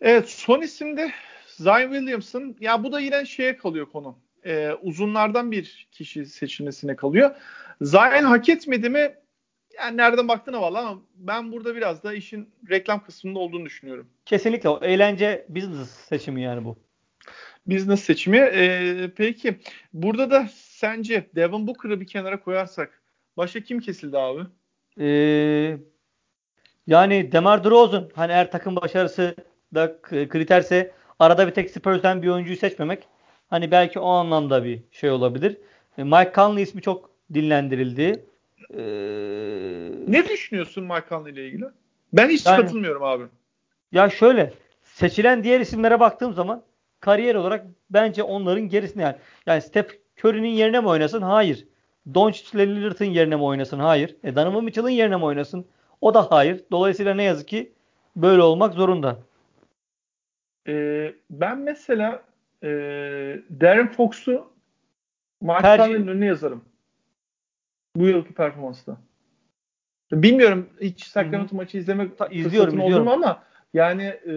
Evet son isimde Zion Williamson. Ya bu da yine şeye kalıyor konu e, uzunlardan bir kişi seçilmesine kalıyor. Zion hak etmedi mi? Yani nereden baktığına valla ama ben burada biraz da işin reklam kısmında olduğunu düşünüyorum. Kesinlikle o eğlence business seçimi yani bu. Business seçimi. Ee, peki burada da sence Devin Booker'ı bir kenara koyarsak başka kim kesildi abi? Ee, yani Demar DeRozan hani eğer takım başarısı da kriterse arada bir tek Spurs'ten bir oyuncuyu seçmemek hani belki o anlamda bir şey olabilir. E, Mike Conley ismi çok dinlendirildi. Ee, ne düşünüyorsun Mike Conley ile ilgili? Ben hiç yani, katılmıyorum abi. Ya şöyle seçilen diğer isimlere baktığım zaman kariyer olarak bence onların gerisinde yani. Yani Steph Curry'nin yerine mi oynasın? Hayır. Doncic ile Lillard'ın yerine mi oynasın? Hayır. E Donovan Mitchell'ın yerine mi oynasın? O da hayır. Dolayısıyla ne yazık ki böyle olmak zorunda. Ee, ben mesela e, Darren Fox'u Mike Conley'nin önüne yazarım. Bu yılki performansta. Bilmiyorum hiç Sacramento maçı izlemek izliyorum, izliyorum. ama yani e,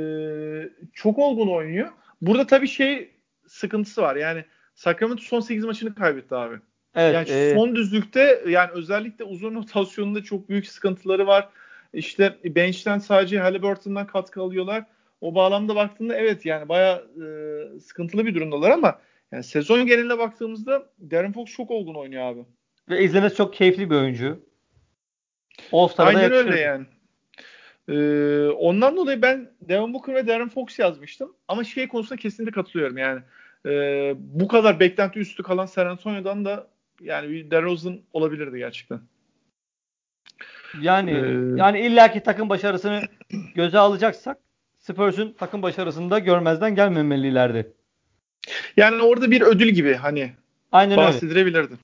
çok olgun oynuyor. Burada tabii şey sıkıntısı var. Yani Sacramento son 8 maçını kaybetti abi. Evet, yani e... son düzlükte yani özellikle uzun rotasyonunda çok büyük sıkıntıları var. İşte bench'ten sadece Halliburton'dan katkı alıyorlar. O bağlamda baktığında evet yani bayağı e, sıkıntılı bir durumdalar ama yani sezon geneline baktığımızda Darren Fox çok olgun oynuyor abi. Ve izlemesi çok keyifli bir oyuncu. All-Star'da Aynen öyle yani. Ee, ondan dolayı ben Devin Booker ve Darren Fox yazmıştım. Ama şey konusunda kesinlikle katılıyorum yani. E, bu kadar beklenti üstü kalan San Antonio'dan da yani bir DeRozan olabilirdi gerçekten. Yani ee, yani illaki takım başarısını göze alacaksak Spurs'un takım başarısını da görmezden gelmemelilerdi. Yani orada bir ödül gibi hani Aynen bahsedilebilirdi. Öyle.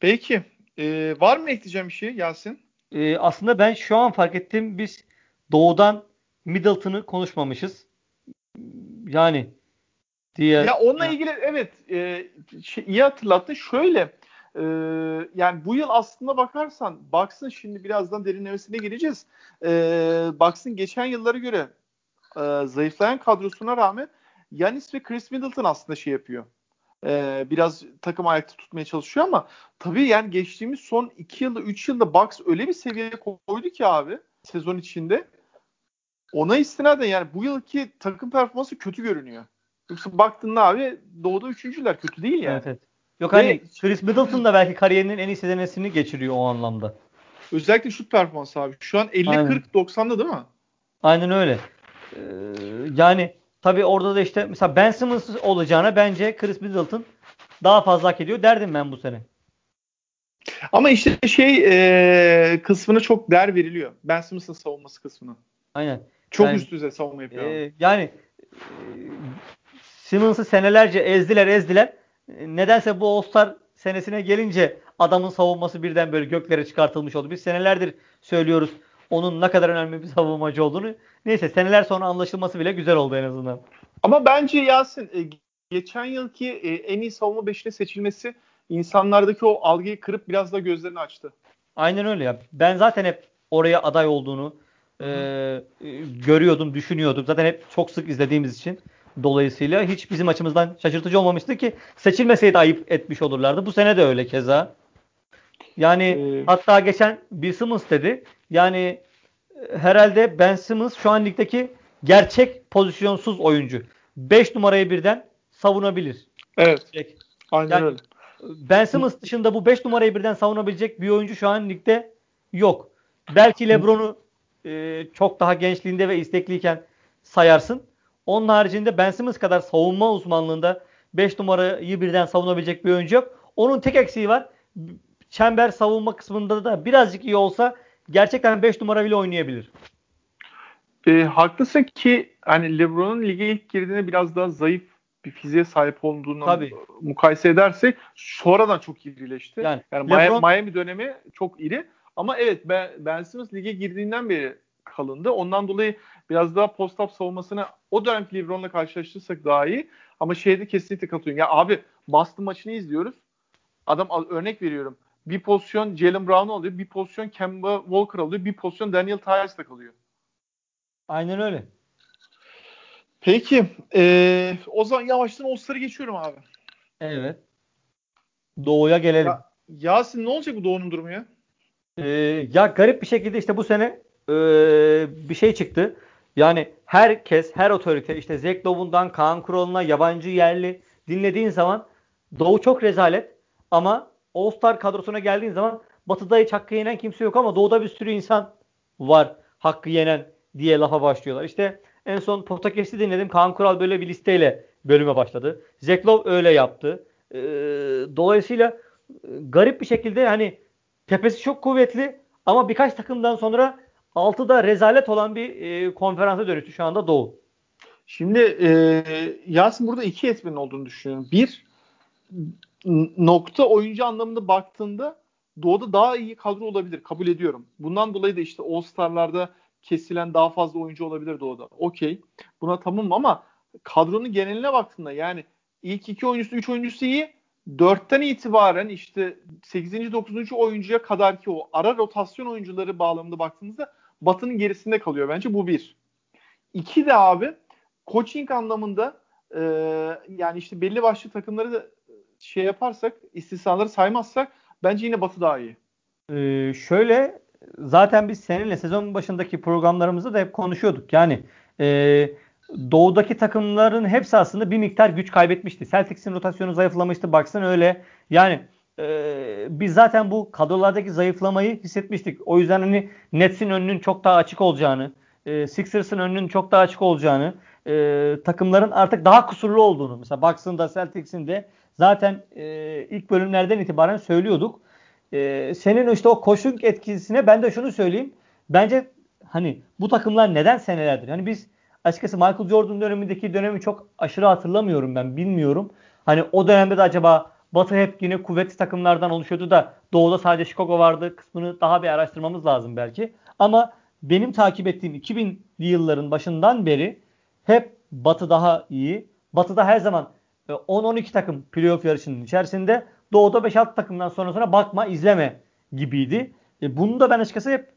Peki. E, var mı ekleyeceğim bir şey Yasin? E, aslında ben şu an fark ettim biz doğudan Middleton'ı konuşmamışız. Yani diye. Ya onunla ilgili evet e, şey, iyi hatırlattın. Şöyle e, yani bu yıl aslında bakarsan Bucks'ın şimdi birazdan derinlemesine gireceğiz. E, Bucks'ın geçen yıllara göre e, zayıflayan kadrosuna rağmen Yanis ve Chris Middleton aslında şey yapıyor. E, biraz takım ayakta tutmaya çalışıyor ama tabii yani geçtiğimiz son 2 yılda 3 yılda Bucks öyle bir seviyeye koydu ki abi sezon içinde ona istinaden yani bu yılki takım performansı kötü görünüyor. Yoksa baktığında abi doğuda üçüncüler kötü değil yani. Evet, evet. Yok Ve, hani Chris Middleton da belki kariyerinin en iyi senesini geçiriyor o anlamda. Özellikle şut performansı abi. Şu an 50-40-90'da değil mi? Aynen öyle. Ee, yani tabii orada da işte mesela Ben Simmons olacağına bence Chris Middleton daha fazla hak ediyor derdim ben bu sene. Ama işte şey e, kısmına çok değer veriliyor. Ben Simmons'ın savunması kısmına. Aynen. Çok yani, üst düzey savunma yapıyor. E, yani e, Simmons'ı senelerce ezdiler ezdiler. Nedense bu All-Star senesine gelince adamın savunması birden böyle göklere çıkartılmış oldu. Biz senelerdir söylüyoruz onun ne kadar önemli bir savunmacı olduğunu. Neyse seneler sonra anlaşılması bile güzel oldu en azından. Ama bence Yasin e, geçen yılki e, en iyi savunma beşine seçilmesi insanlardaki o algıyı kırıp biraz da gözlerini açtı. Aynen öyle ya. Ben zaten hep oraya aday olduğunu e, görüyordum, düşünüyordum. Zaten hep çok sık izlediğimiz için. Dolayısıyla hiç bizim açımızdan şaşırtıcı olmamıştı ki seçilmeseydi ayıp etmiş olurlardı. Bu sene de öyle keza. Yani ee, hatta geçen Bill Simmons dedi. Yani e, herhalde Ben Simmons şu an ligdeki gerçek pozisyonsuz oyuncu. 5 numarayı birden savunabilir. Evet. Aynen yani, öyle. Ben Simmons dışında bu 5 numarayı birden savunabilecek bir oyuncu şu an ligde yok. Belki LeBron'u e, çok daha gençliğinde ve istekliyken sayarsın. Onun haricinde Ben Simmons kadar savunma uzmanlığında 5 numarayı birden savunabilecek bir oyuncu yok. Onun tek eksiği var. Çember savunma kısmında da birazcık iyi olsa gerçekten 5 numara bile oynayabilir. E, haklısın ki hani LeBron'un lige ilk girdiğinde biraz daha zayıf bir fiziğe sahip olduğunu Tabii. mukayese edersek sonradan çok irileşti. Yani, yani LeBron... Miami dönemi çok iri. Ama evet Ben, ben Simmons lige girdiğinden beri kalındı. Ondan dolayı biraz daha post-up savunmasını o dönemki LeBron'la karşılaştırırsak daha iyi. Ama şeyde kesinlikle katılıyorum. Ya abi Boston maçını izliyoruz. Adam örnek veriyorum. Bir pozisyon Jalen Brown alıyor. Bir pozisyon Kemba Walker alıyor. Bir pozisyon Daniel Tyres'ta kalıyor. Aynen öyle. Peki. Ee, o zaman yavaştan All-Star'ı geçiyorum abi. Evet. Doğu'ya gelelim. Ya, Yasin ne olacak bu Doğu'nun durumu ya? Ee, ya garip bir şekilde işte bu sene e, bir şey çıktı. Yani herkes, her otorite işte Zek Love'undan Kaan Kural'ına yabancı yerli dinlediğin zaman Doğu çok rezalet ama All-Star kadrosuna geldiğin zaman Batı'da hiç hakkı yenen kimse yok ama Doğu'da bir sürü insan var hakkı yenen diye lafa başlıyorlar. İşte en son podcast'i dinledim. Kaan Kural böyle bir listeyle bölüme başladı. Zeklov öyle yaptı. Ee, dolayısıyla e, garip bir şekilde hani tepesi çok kuvvetli ama birkaç takımdan sonra altıda rezalet olan bir e, konferansa dönüştü şu anda Doğu. Şimdi e, Yasin burada iki etmenin olduğunu düşünüyorum. Bir, nokta oyuncu anlamında baktığında Doğu'da daha iyi kadro olabilir. Kabul ediyorum. Bundan dolayı da işte All Star'larda kesilen daha fazla oyuncu olabilir Doğu'da. Okey. Buna tamam ama kadronun geneline baktığında yani ilk iki oyuncusu, üç oyuncusu iyi. Dörtten itibaren işte 8. 9. oyuncuya kadar ki o ara rotasyon oyuncuları bağlamında baktığımızda Batı'nın gerisinde kalıyor bence. Bu bir. İki de abi coaching anlamında e, yani işte belli başlı takımları da şey yaparsak, istisnaları saymazsak bence yine Batı daha iyi. Ee, şöyle zaten biz seninle sezon başındaki programlarımızda da hep konuşuyorduk. Yani e, doğudaki takımların hepsi aslında bir miktar güç kaybetmişti. Celtics'in rotasyonu zayıflamıştı. Baksın öyle. Yani e, biz zaten bu kadrolardaki zayıflamayı hissetmiştik. O yüzden hani Nets'in önünün çok daha açık olacağını, e, Sixers'ın önünün çok daha açık olacağını, e, takımların artık daha kusurlu olduğunu. Mesela Bucks'ın da Celtics'in de zaten e, ilk bölümlerden itibaren söylüyorduk. E, senin işte o koşuk etkisine ben de şunu söyleyeyim. Bence hani bu takımlar neden senelerdir? Hani biz açıkçası Michael Jordan dönemindeki dönemi çok aşırı hatırlamıyorum ben bilmiyorum. Hani o dönemde de acaba Batı hep yine kuvvetli takımlardan oluşuyordu da Doğu'da sadece Chicago vardı kısmını daha bir araştırmamız lazım belki. Ama benim takip ettiğim 2000'li yılların başından beri hep Batı daha iyi. Batı'da her zaman 10-12 e, takım playoff yarışının içerisinde. Doğu'da 5-6 takımdan sonra sonra bakma, izleme gibiydi. E, bunu da ben açıkçası hep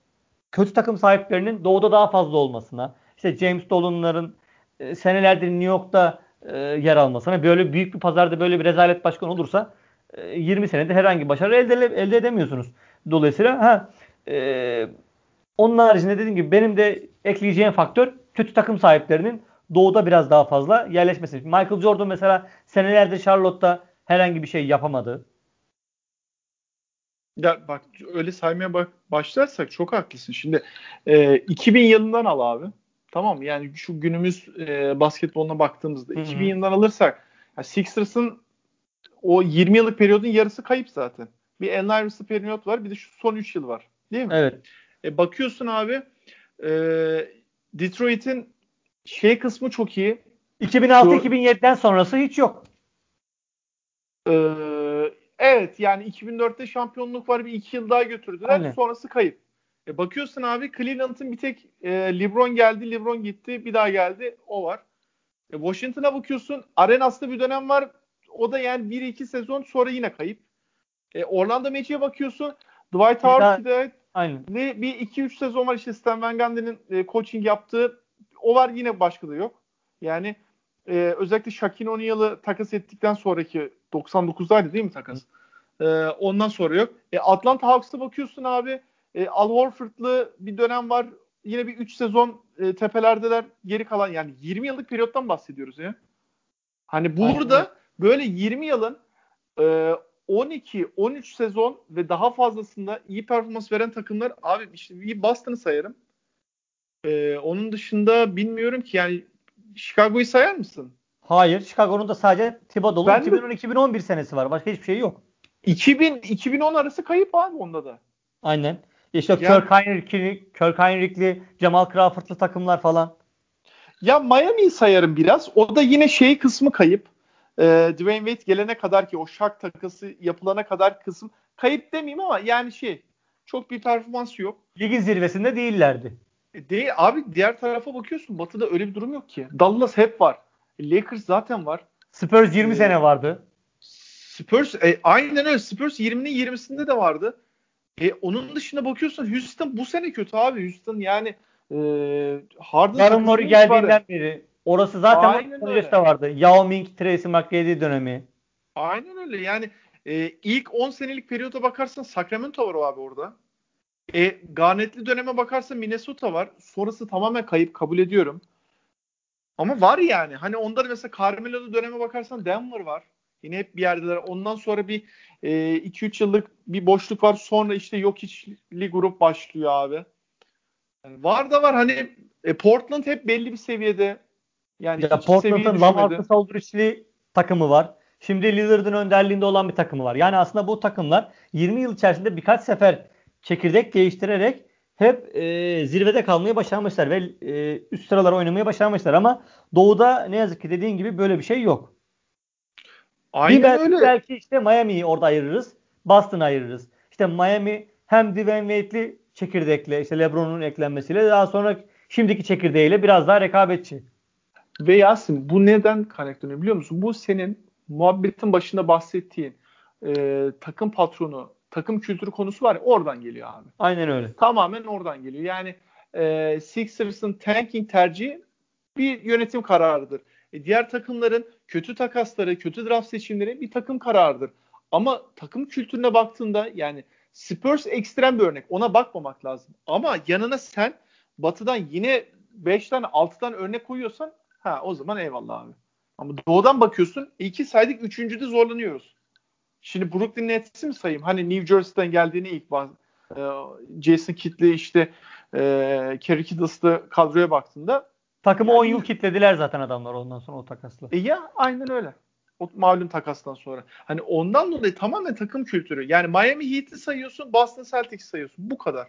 kötü takım sahiplerinin Doğu'da daha fazla olmasına, işte James Dolan'ların e, senelerdir New York'ta e, yer almasına, böyle büyük bir pazarda böyle bir rezalet başkan olursa e, 20 senede herhangi başarı elde, elde edemiyorsunuz. Dolayısıyla ha e, onun haricinde dediğim gibi benim de ekleyeceğim faktör kötü takım sahiplerinin doğuda biraz daha fazla yerleşmesi. Michael Jordan mesela senelerde Charlotte'da herhangi bir şey yapamadı. Ya bak öyle saymaya bak başlarsak çok haklısın. Şimdi e, 2000 yılından al abi. Tamam yani şu günümüz e, basketboluna baktığımızda Hı-hı. 2000 yılından alırsak yani Sixers'ın o 20 yıllık periyodun yarısı kayıp zaten. Bir Allen Iverson periyot var bir de şu son 3 yıl var. Değil mi? Evet. E, bakıyorsun abi e, Detroit'in şey kısmı çok iyi. 2006-2007'den sonrası hiç yok. Ee, evet yani 2004'te şampiyonluk var bir iki yıl daha götürdüler. Aynen. Sonrası kayıp. E, bakıyorsun abi Cleveland'ın bir tek e, LeBron geldi, LeBron gitti, bir daha geldi. O var. E, Washington'a bakıyorsun. Arenas'ta bir dönem var. O da yani 1-2 sezon sonra yine kayıp. E, Orlando Magic'e bakıyorsun. Dwight Howard'da ne bir 2-3 sezon var işte Stan Van Gundy'nin e, coaching yaptığı. O var yine başka da yok. Yani e, özellikle Shaquille O'Neal'ı takas ettikten sonraki 99'daydı değil mi takas? E, ondan sonra yok. E, Atlanta Hawks'ta bakıyorsun abi. E, Al Horford'lı bir dönem var. Yine bir 3 sezon e, tepelerdeler. Geri kalan yani 20 yıllık periyottan bahsediyoruz ya. Hani burada Aynen. böyle 20 yılın e, 12-13 sezon ve daha fazlasında iyi performans veren takımlar abi işte bir Boston'ı sayarım. Ee, onun dışında bilmiyorum ki yani Chicago'yu sayar mısın? Hayır. Chicago'nun da sadece Thibodeau'nun 2010-2011 senesi var. Başka hiçbir şey yok. 2000-2010 arası kayıp abi onda da. Aynen. İşte yani, Kirk Heinrich'li, Kirk Heinrich'li, Jamal Crawford'lı takımlar falan. Ya Miami'yi sayarım biraz. O da yine şey kısmı kayıp. Ee, Dwayne Wade gelene kadar ki o şak takası yapılana kadar kısım kayıp demeyeyim ama yani şey çok bir performans yok. Ligin zirvesinde değillerdi. E, değil abi diğer tarafa bakıyorsun. Batı'da öyle bir durum yok ki. Dallas hep var. E, Lakers zaten var. Spurs 20 ee, sene vardı. Spurs e, aynen öyle. Spurs 20'nin 20'sinde de vardı. E, onun dışında bakıyorsun Houston bu sene kötü abi. Houston yani e, Harden Darren Murray geldiğinden beri orası zaten Aynen öyle. vardı. Yao Ming, Tracy McGrady dönemi. Aynen öyle. Yani e, ilk 10 senelik periyota bakarsan Sacramento var abi orada. E, Garnett'li döneme bakarsa Minnesota var. Sonrası tamamen kayıp kabul ediyorum. Ama var yani. Hani onda da mesela Carmelo'lu döneme bakarsan Denver var. Yine hep bir yerdeler. Ondan sonra bir 2-3 e, yıllık bir boşluk var. Sonra işte yok içli grup başlıyor abi. Yani var da var hani e, Portland hep belli bir seviyede. Yani ya Portland'ın Lamarcus Aldridge'li takımı var. Şimdi Lillard'ın önderliğinde olan bir takımı var. Yani aslında bu takımlar 20 yıl içerisinde birkaç sefer çekirdek değiştirerek hep e, zirvede kalmayı başarmışlar ve e, üst sıralara oynamayı başarmışlar ama Doğu'da ne yazık ki dediğin gibi böyle bir şey yok. Aynen bir belki, öyle. Belki işte Miami'yi orada ayırırız. Boston'ı ayırırız. İşte Miami hem Dwayne Wade'li çekirdekle işte LeBron'un eklenmesiyle daha sonra şimdiki çekirdeğiyle biraz daha rekabetçi. Ve Yasin bu neden kaynaklanıyor biliyor musun? Bu senin muhabbetin başında bahsettiğin e, takım patronu, takım kültürü konusu var ya oradan geliyor abi. Aynen öyle. Tamamen oradan geliyor. Yani e, Sixers'ın tanking tercihi bir yönetim kararıdır. E, diğer takımların kötü takasları, kötü draft seçimleri bir takım kararıdır. Ama takım kültürüne baktığında yani Spurs ekstrem bir örnek. Ona bakmamak lazım. Ama yanına sen Batı'dan yine 5 tane 6 tane örnek koyuyorsan ha o zaman eyvallah abi. Ama doğudan bakıyorsun iki saydık üçüncüde zorlanıyoruz. Şimdi Brooklyn Nets'i mi sayayım? Hani New Jersey'den geldiğini ilk baz, e, Jason Kidd'li işte e, Kerry Kiddles'lı kadroya baktığında takımı yani, 10 yıl kitlediler zaten adamlar ondan sonra o takasla. E ya aynen öyle. O malum takastan sonra. Hani ondan dolayı tamamen takım kültürü. Yani Miami Heat'i sayıyorsun, Boston Celtics'i sayıyorsun. Bu kadar.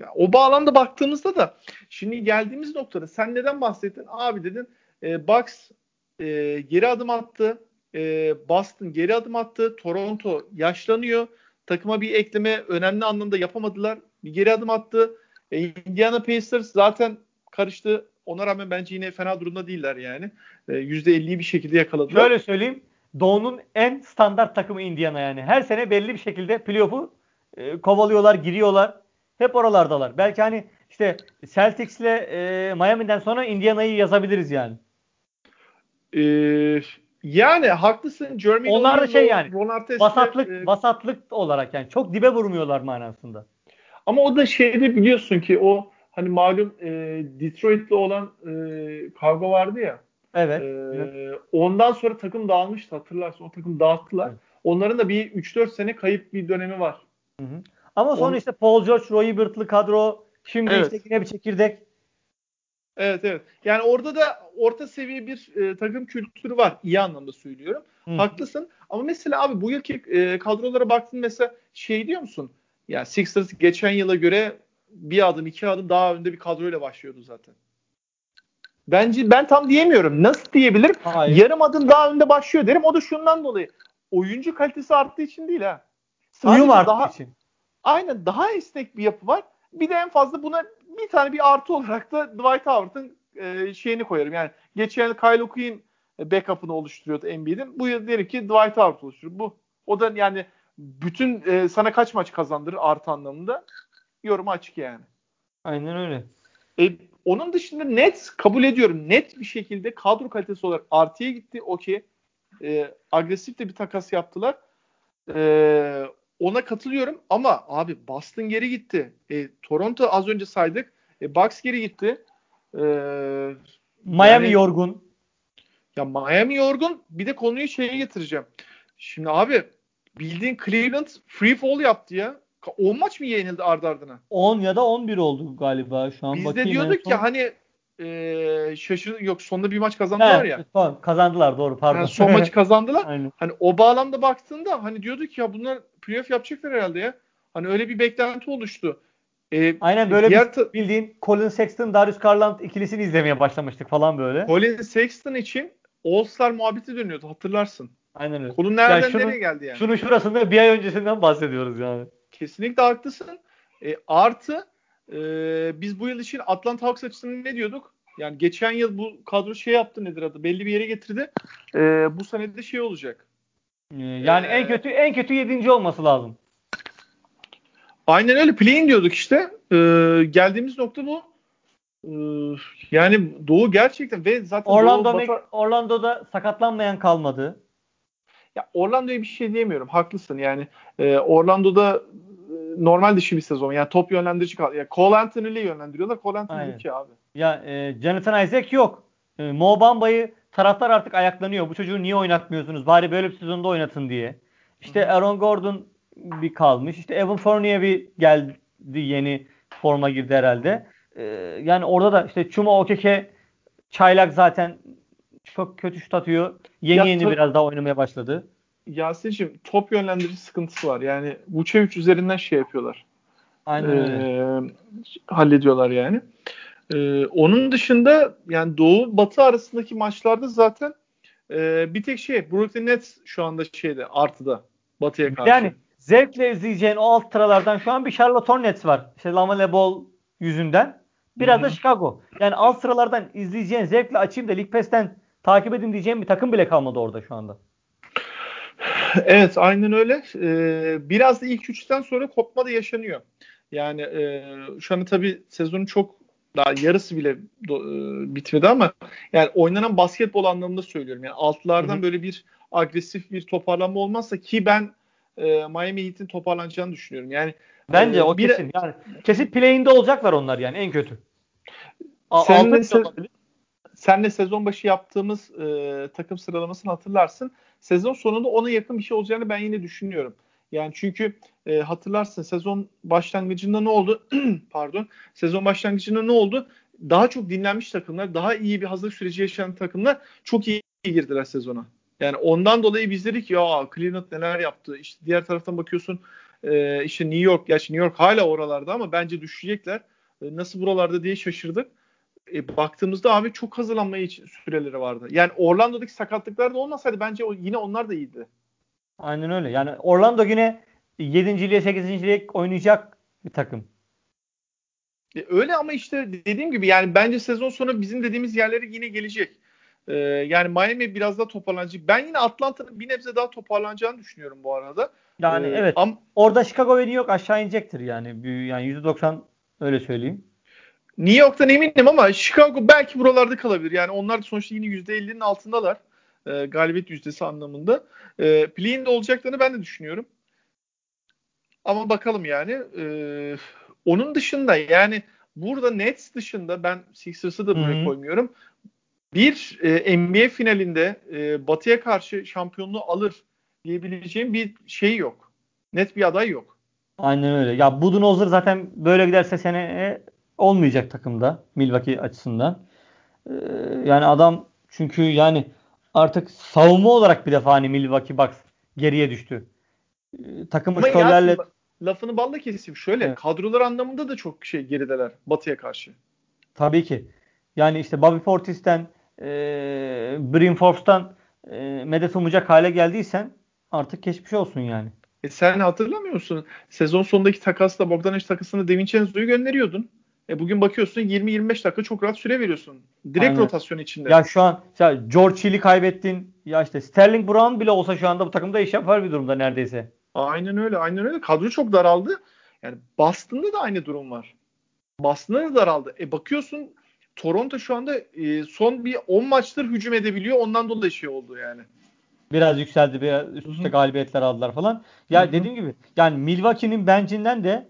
Ya, o bağlamda baktığımızda da şimdi geldiğimiz noktada sen neden bahsettin? Abi dedin e, Bucks e, geri adım attı. E, Boston geri adım attı. Toronto yaşlanıyor. Takıma bir ekleme önemli anlamda yapamadılar. Bir geri adım attı. E, Indiana Pacers zaten karıştı. Ona rağmen bence yine fena durumda değiller yani. E, %50'yi bir şekilde yakaladılar. Şöyle söyleyeyim. Doğu'nun en standart takımı Indiana yani. Her sene belli bir şekilde playoff'u e, kovalıyorlar, giriyorlar. Hep oralardalar. Belki hani işte Celtics'le e, Miami'den sonra Indiana'yı yazabiliriz yani. Ee, yani haklısın. Jeremy Onlar da şey yani vasatlık, e, vasatlık olarak yani çok dibe vurmuyorlar manasında. Ama o da şeyde biliyorsun ki o hani malum e, Detroit'le olan e, kavga vardı ya. Evet, e, evet. Ondan sonra takım dağılmıştı hatırlarsın. O takım dağıttılar. Evet. Onların da bir 3-4 sene kayıp bir dönemi var. Hı hı. Ama sonra On... işte Paul George, Roy Hibbert'lı kadro şimdi evet. işte yine bir çekirdek Evet evet. Yani orada da orta seviye bir e, takım kültürü var. İyi anlamda söylüyorum. Hı. Haklısın. Ama mesela abi bu yılki e, kadrolara baktın mesela şey diyor musun? Ya Sixers geçen yıla göre bir adım iki adım daha önde bir kadroyla başlıyordu zaten. Bence ben tam diyemiyorum. Nasıl diyebilirim? Hayır. Yarım adım daha önde başlıyor derim. O da şundan dolayı. Oyuncu kalitesi arttığı için değil ha. Sadece Uyum arttığı daha, için. Aynen daha esnek bir yapı var. Bir de en fazla buna bir tane bir artı olarak da Dwight Howard'ın e, şeyini koyarım. Yani geçen yıl Kyle Quinn backup'ını oluşturuyordu Embiid'in. Bu yıl derim ki Dwight Howard oluşturuyor. Bu o da yani bütün e, sana kaç maç kazandırır artı anlamında yorumu açık yani. Aynen öyle. E, onun dışında net kabul ediyorum. Net bir şekilde kadro kalitesi olarak artıya gitti. Okey. E, agresif de bir takas yaptılar. E, ona katılıyorum ama abi Boston geri gitti. E, Toronto az önce saydık. E, Bucks geri gitti. E, Miami yani, yorgun. Ya Miami yorgun. Bir de konuyu şeye getireceğim. Şimdi abi bildiğin Cleveland free fall yaptı ya. 10 maç mı yenildi ardı ardına? 10 ya da 11 oldu galiba şu an. Biz de diyorduk ya hani e, şaşır yok sonunda bir maç kazandılar evet, ya. Son, kazandılar doğru pardon. Yani son maçı kazandılar. Aynen. Hani o bağlamda baktığında hani diyorduk ya bunlar playoff yapacaklar herhalde ya. Hani öyle bir beklenti oluştu. Ee, Aynen böyle diğer bir bildiğin Colin Sexton, Darius Garland ikilisini izlemeye başlamıştık falan böyle. Colin Sexton için All-Star muhabbeti dönüyordu hatırlarsın. Aynen öyle. Kolun nereden şunu, nereye geldi yani? Şunu şurasında bir ay öncesinden bahsediyoruz yani. Kesinlikle haklısın. E, artı e, biz bu yıl için Atlanta Hawks açısından ne diyorduk? Yani geçen yıl bu kadro şey yaptı nedir adı? Belli bir yere getirdi. E, bu sene de şey olacak. Ee, yani ee, en kötü en kötü yedinci olması lazım. Aynen öyle. Play'in diyorduk işte. Ee, geldiğimiz nokta bu. Ee, yani Doğu gerçekten ve zaten Orlando Doğu, Bata... Orlando'da sakatlanmayan kalmadı. Ya Orlando'ya bir şey diyemiyorum. Haklısın yani. E, Orlando'da e, normal dışı bir sezon. Yani top yönlendirici kaldı. Yani Cole Anthony'li yönlendiriyorlar. Cole Anthony ki abi. Ya e, Jonathan Isaac yok. E, Mo Bamba'yı taraftar artık ayaklanıyor. Bu çocuğu niye oynatmıyorsunuz? Bari böyle bir sezonda oynatın diye. İşte Aaron Gordon bir kalmış. İşte Evan Fournier bir geldi yeni forma girdi herhalde. Ee, yani orada da işte Chuma Okeke çaylak zaten çok kötü şut atıyor. Yeni ya, yeni biraz daha oynamaya başladı. Yasin'cim top yönlendirici sıkıntısı var. Yani Vucevic üzerinden şey yapıyorlar. Aynen öyle. Ee, hallediyorlar yani. Ee, onun dışında yani Doğu Batı arasındaki maçlarda zaten e, bir tek şey Brooklyn Nets şu anda şeyde artıda Batı'ya karşı. Yani zevkle izleyeceğin o alt sıralardan şu an bir Charlotte Hornets var. İşte Lamelo Ball yüzünden. Biraz Hı-hı. da Chicago. Yani alt sıralardan izleyeceğin zevkle açayım da League Pass'ten takip edin diyeceğim bir takım bile kalmadı orada şu anda. Evet aynen öyle. Ee, biraz da ilk üçten sonra kopma da yaşanıyor. Yani e, şu anda tabii sezonun çok daha yarısı bile do, e, bitmedi ama yani oynanan basketbol anlamında söylüyorum. Yani altlardan Hı-hı. böyle bir agresif bir toparlanma olmazsa ki ben e, Miami Heat'in toparlanacağını düşünüyorum. Yani Bence e, o bir, kesin. Yani kesin play'inde olacaklar onlar yani en kötü. Seninle, se- senle sezon başı yaptığımız e, takım sıralamasını hatırlarsın. Sezon sonunda ona yakın bir şey olacağını ben yine düşünüyorum. Yani çünkü e, hatırlarsın sezon başlangıcında ne oldu? Pardon. Sezon başlangıcında ne oldu? Daha çok dinlenmiş takımlar, daha iyi bir hazırlık süreci yaşayan takımlar çok iyi girdiler sezona. Yani ondan dolayı biz dedik ya Cleveland neler yaptı. İşte diğer taraftan bakıyorsun e, işte New York, gerçi New York hala oralarda ama bence düşecekler. E, nasıl buralarda diye şaşırdık. E, baktığımızda abi çok hazırlanmaya süreleri vardı. Yani Orlando'daki sakatlıklar da olmasaydı bence o, yine onlar da iyiydi. Aynen öyle. Yani Orlando yine 7. 8. oynayacak bir takım. E, öyle ama işte dediğim gibi yani bence sezon sonu bizim dediğimiz yerlere yine gelecek. Ee, yani Miami biraz daha toparlanacak. Ben yine Atlanta'nın bir nebze daha toparlanacağını düşünüyorum bu arada. Yani ee, evet. Am- orada Chicago ve New York aşağı inecektir yani. Yani %90 öyle söyleyeyim. New York'tan eminim ama Chicago belki buralarda kalabilir. Yani onlar da sonuçta yine %50'nin altındalar. E, galibiyet yüzdesi anlamında. E, play'in de olacaklarını ben de düşünüyorum. Ama bakalım yani. E, onun dışında yani burada Nets dışında ben Sixers'ı da buraya Hı-hı. koymuyorum. Bir e, NBA finalinde e, Batı'ya karşı şampiyonluğu alır diyebileceğim bir şey yok. Net bir aday yok. Aynen öyle. Ya Budenholzer zaten böyle giderse seneye olmayacak takımda Milwaukee açısından. Ee, yani adam çünkü yani artık savunma olarak bir defa hani Milwaukee Bucks geriye düştü. Ee, takımı lafını balla keseyim. Şöyle evet. kadrolar anlamında da çok şey gerideler Batı'ya karşı. Tabii ki. Yani işte Bobby Portis'ten e, Brim Forbes'tan e, medet umacak hale geldiysen artık geçmiş olsun yani. E sen hatırlamıyor musun? Sezon sonundaki takasla Bogdanovic takasını De Vincenzo'yu gönderiyordun. E bugün bakıyorsun 20-25 dakika çok rahat süre veriyorsun. Direkt Aynen. rotasyon içinde. Ya şu an ya George Hill'i kaybettin. Ya işte Sterling Brown bile olsa şu anda bu takımda iş yapar bir durumda neredeyse. Aynen öyle. Aynen öyle. Kadro çok daraldı. Yani Boston'da da aynı durum var. Boston'da da daraldı. E bakıyorsun Toronto şu anda e, son bir 10 maçtır hücum edebiliyor. Ondan dolayı şey oldu yani. Biraz yükseldi. Biraz üst üste galibiyetler aldılar falan. Ya Hı-hı. dediğim gibi yani Milwaukee'nin bencinden de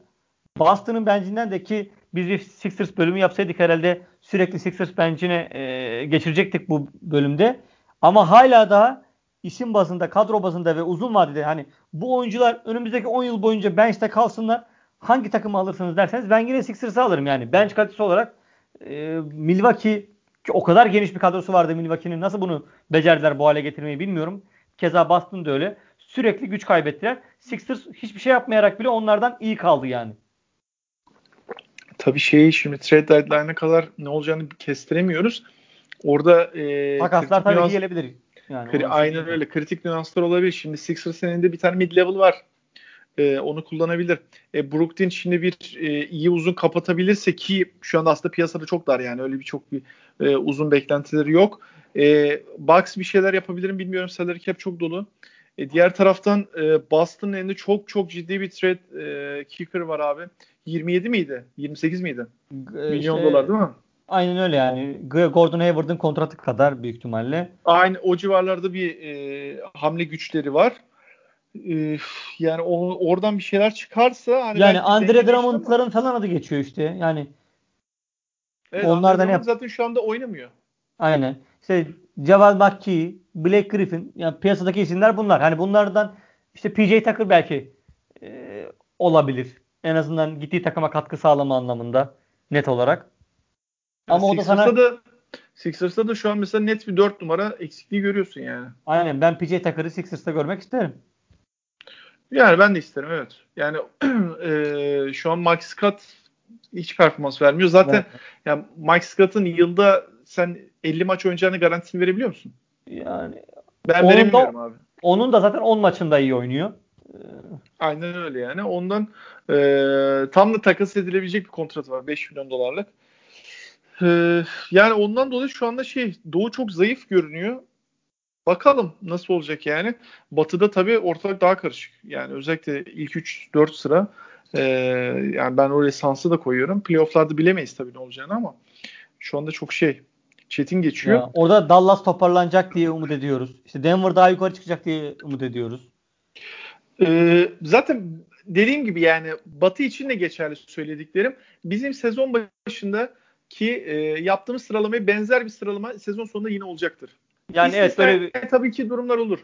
Boston'ın bencinden de ki biz bir Sixers bölümü yapsaydık herhalde sürekli Sixers bencine e, geçirecektik bu bölümde. Ama hala daha isim bazında, kadro bazında ve uzun vadede hani bu oyuncular önümüzdeki 10 yıl boyunca bench'te kalsınlar. Hangi takımı alırsınız derseniz ben yine Sixers'ı alırım yani. Bench kalitesi olarak e, Milwaukee ki o kadar geniş bir kadrosu vardı Milwaukee'nin. Nasıl bunu becerdiler bu hale getirmeyi bilmiyorum. Keza Boston da öyle. Sürekli güç kaybettiler. Sixers hiçbir şey yapmayarak bile onlardan iyi kaldı yani. Tabii şey şimdi trade deadline'a kadar ne olacağını kestiremiyoruz. Orada e, takaslar tabii nüans, gelebilir. Yani kri, aynen öyle. Kritik nüanslar olabilir. Şimdi Sixers elinde bir tane mid level var. E, onu kullanabilir. E, Brooklyn şimdi bir e, iyi uzun kapatabilirse ki şu anda aslında piyasada çok dar yani öyle bir çok bir e, uzun beklentileri yok. E, Bucks bir şeyler yapabilir mi bilmiyorum. Salary cap çok dolu. E, diğer taraftan e, Boston'ın elinde çok çok ciddi bir trade e, kicker var abi. 27 miydi? 28 miydi? E, Milyon işte, dolar değil mi? Aynen öyle yani. Gordon Hayward'ın kontratı kadar büyük ihtimalle. Aynı o civarlarda bir e, hamle güçleri var. Ee, yani o, oradan bir şeyler çıkarsa hani yani Andre Drummond'ların falan adı geçiyor işte. Yani evet, onlardan yap. zaten şu anda oynamıyor. Aynen. İşte Javal McKee, Blake Griffin yani piyasadaki isimler bunlar. Hani bunlardan işte PJ Tucker belki e, olabilir. En azından gittiği takıma katkı sağlama anlamında net olarak. Ama yani o da sana da Sixers'ta da şu an mesela net bir 4 numara eksikliği görüyorsun yani. Aynen ben PJ Tucker'ı Sixers'ta görmek isterim. Yani ben de isterim evet. Yani e, şu an Mike Scott hiç performans vermiyor. Zaten evet. yani Mike Scott'ın yılda sen 50 maç oynayacağını garantisini verebiliyor musun? Yani ben veremiyorum abi. Onun da zaten 10 maçında iyi oynuyor. Aynen öyle yani. Ondan e, tam da takas edilebilecek bir kontrat var. 5 milyon dolarlık. E, yani ondan dolayı şu anda şey Doğu çok zayıf görünüyor. Bakalım nasıl olacak yani. Batı'da tabii ortalık daha karışık. Yani özellikle ilk 3-4 sıra e, yani ben oraya Sans'ı da koyuyorum. Playoff'larda bilemeyiz tabii ne olacağını ama şu anda çok şey çetin geçiyor. Ya, orada Dallas toparlanacak diye umut ediyoruz. İşte Denver daha yukarı çıkacak diye umut ediyoruz. Ee, zaten dediğim gibi yani Batı için de geçerli söylediklerim. Bizim sezon başında ki e, yaptığımız sıralamaya benzer bir sıralama sezon sonunda yine olacaktır. Yani evet böyle bir... tabii ki durumlar olur.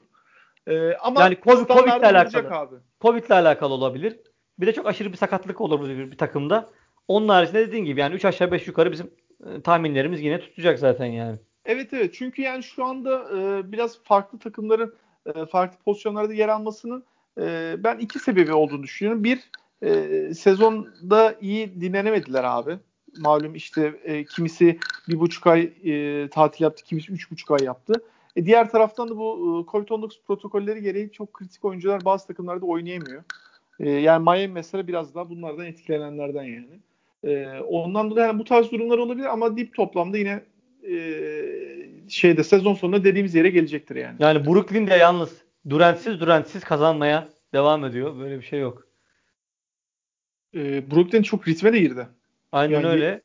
Ee, ama yani COVID, Covid'le alakalı. Abi. Covid'le alakalı olabilir. Bir de çok aşırı bir sakatlık olur bir, bir takımda. Onun haricinde dediğin gibi yani 3 aşağı 5 yukarı bizim e, tahminlerimiz yine tutacak zaten yani. Evet evet çünkü yani şu anda e, biraz farklı takımların e, farklı pozisyonlarda yer almasının e, ben iki sebebi olduğunu düşünüyorum. Bir e, sezonda iyi dinlenemediler abi. Malum işte e, kimisi bir buçuk ay e, tatil yaptı, kimisi üç buçuk ay yaptı. E, diğer taraftan da bu e, Covid-19 protokolleri gereği çok kritik oyuncular bazı takımlarda oynayamıyor. E, yani Miami mesela biraz daha bunlardan etkilenenlerden yani. E, ondan dolayı yani bu tarz durumlar olabilir ama dip toplamda yine e, şeyde sezon sonunda dediğimiz yere gelecektir yani. Yani Brooklyn de yalnız Durant'siz Durant'siz kazanmaya devam ediyor. Böyle bir şey yok. E, Brooklyn çok ritme de girdi. Aynen yani öyle.